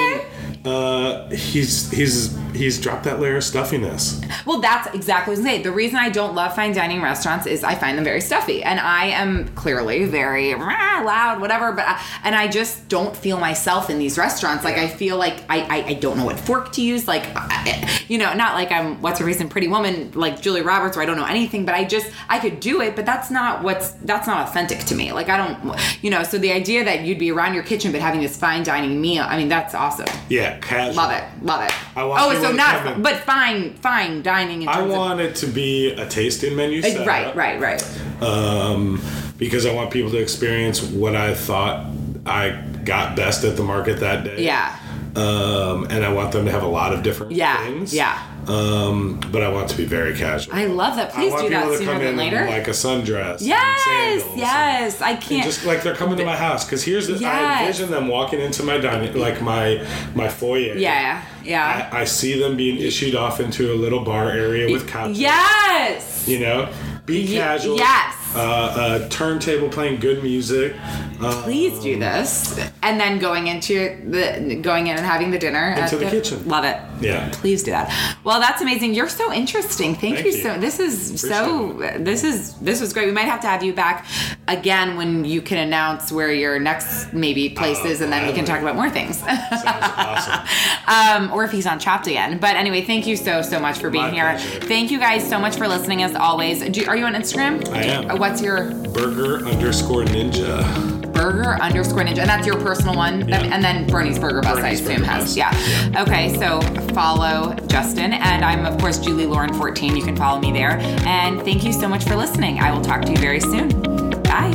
[SPEAKER 2] mean, uh, he's he's he's dropped that layer of stuffiness.
[SPEAKER 1] Well, that's exactly what I was saying. The reason I don't love fine dining restaurants is I find them very stuffy, and I am clearly very rah, loud, whatever. But I, and I just don't feel myself in these restaurants. Like I feel like I, I, I don't know what fork to use. Like I, you know, not like I'm what's a recent Pretty Woman like Julie Roberts, where I don't know anything. But I just I could do it, but that's not what's that's not authentic to me. Like I don't, you know. So the idea that you'd be around your kitchen but having this fine dining meal, I mean, that's awesome.
[SPEAKER 2] Yeah, casual.
[SPEAKER 1] Love it, love it.
[SPEAKER 2] I want
[SPEAKER 1] oh, so not, but fine, fine dining. In
[SPEAKER 2] I
[SPEAKER 1] terms of-
[SPEAKER 2] want it to be a tasting menu.
[SPEAKER 1] Uh,
[SPEAKER 2] Setup,
[SPEAKER 1] Right, right, right.
[SPEAKER 2] Um, because I want people to experience what I thought I got best at the market that day.
[SPEAKER 1] Yeah.
[SPEAKER 2] Um, and I want them to have a lot of different
[SPEAKER 1] Yeah,
[SPEAKER 2] things.
[SPEAKER 1] yeah.
[SPEAKER 2] Um, but I want to be very casual.
[SPEAKER 1] I love that. Please do that sooner
[SPEAKER 2] come
[SPEAKER 1] than
[SPEAKER 2] in
[SPEAKER 1] later.
[SPEAKER 2] like a sundress. and
[SPEAKER 1] yes,
[SPEAKER 2] and-
[SPEAKER 1] yes. I can't.
[SPEAKER 2] just like they're coming to my house because here's the I envision them walking into my dining like my my foyer.
[SPEAKER 1] yeah, yeah.
[SPEAKER 2] I, I see them being issued off into a little bar area with couches.
[SPEAKER 1] yes.
[SPEAKER 2] You know, be casual.
[SPEAKER 1] yes.
[SPEAKER 2] Uh, a turntable playing good music. Uh,
[SPEAKER 1] Please do this, and then going into the going in and having the dinner
[SPEAKER 2] Into
[SPEAKER 1] at
[SPEAKER 2] the kitchen.
[SPEAKER 1] Love it.
[SPEAKER 2] Yeah.
[SPEAKER 1] Please do that. Well, that's amazing. You're so interesting. Thank,
[SPEAKER 2] Thank
[SPEAKER 1] you,
[SPEAKER 2] you.
[SPEAKER 1] so. This is so. This is this was great. We might have to have you back again when you can announce where your next maybe place
[SPEAKER 2] Oh,
[SPEAKER 1] is, and then we can talk about more things.
[SPEAKER 2] Awesome.
[SPEAKER 1] um, or if he's on Chopped again. But anyway, thank you so so much for being
[SPEAKER 2] My
[SPEAKER 1] here.
[SPEAKER 2] pleasure.
[SPEAKER 1] Thank you guys so much for listening as always. Do, are you on Instagram?
[SPEAKER 2] I am.
[SPEAKER 1] What's your
[SPEAKER 2] Burger underscore ninja.
[SPEAKER 1] burger underscore ninja? And that's your personal one.
[SPEAKER 2] Yeah.
[SPEAKER 1] And then Bernie's Burger Bus,
[SPEAKER 2] Bernie's
[SPEAKER 1] I assume,
[SPEAKER 2] Burger
[SPEAKER 1] has.
[SPEAKER 2] Bus.
[SPEAKER 1] Yeah. Okay, so follow Justin. And I'm, of course, Julie Lauren 14. You can follow me there. And thank you so much for listening. I will talk to you very soon. Bye.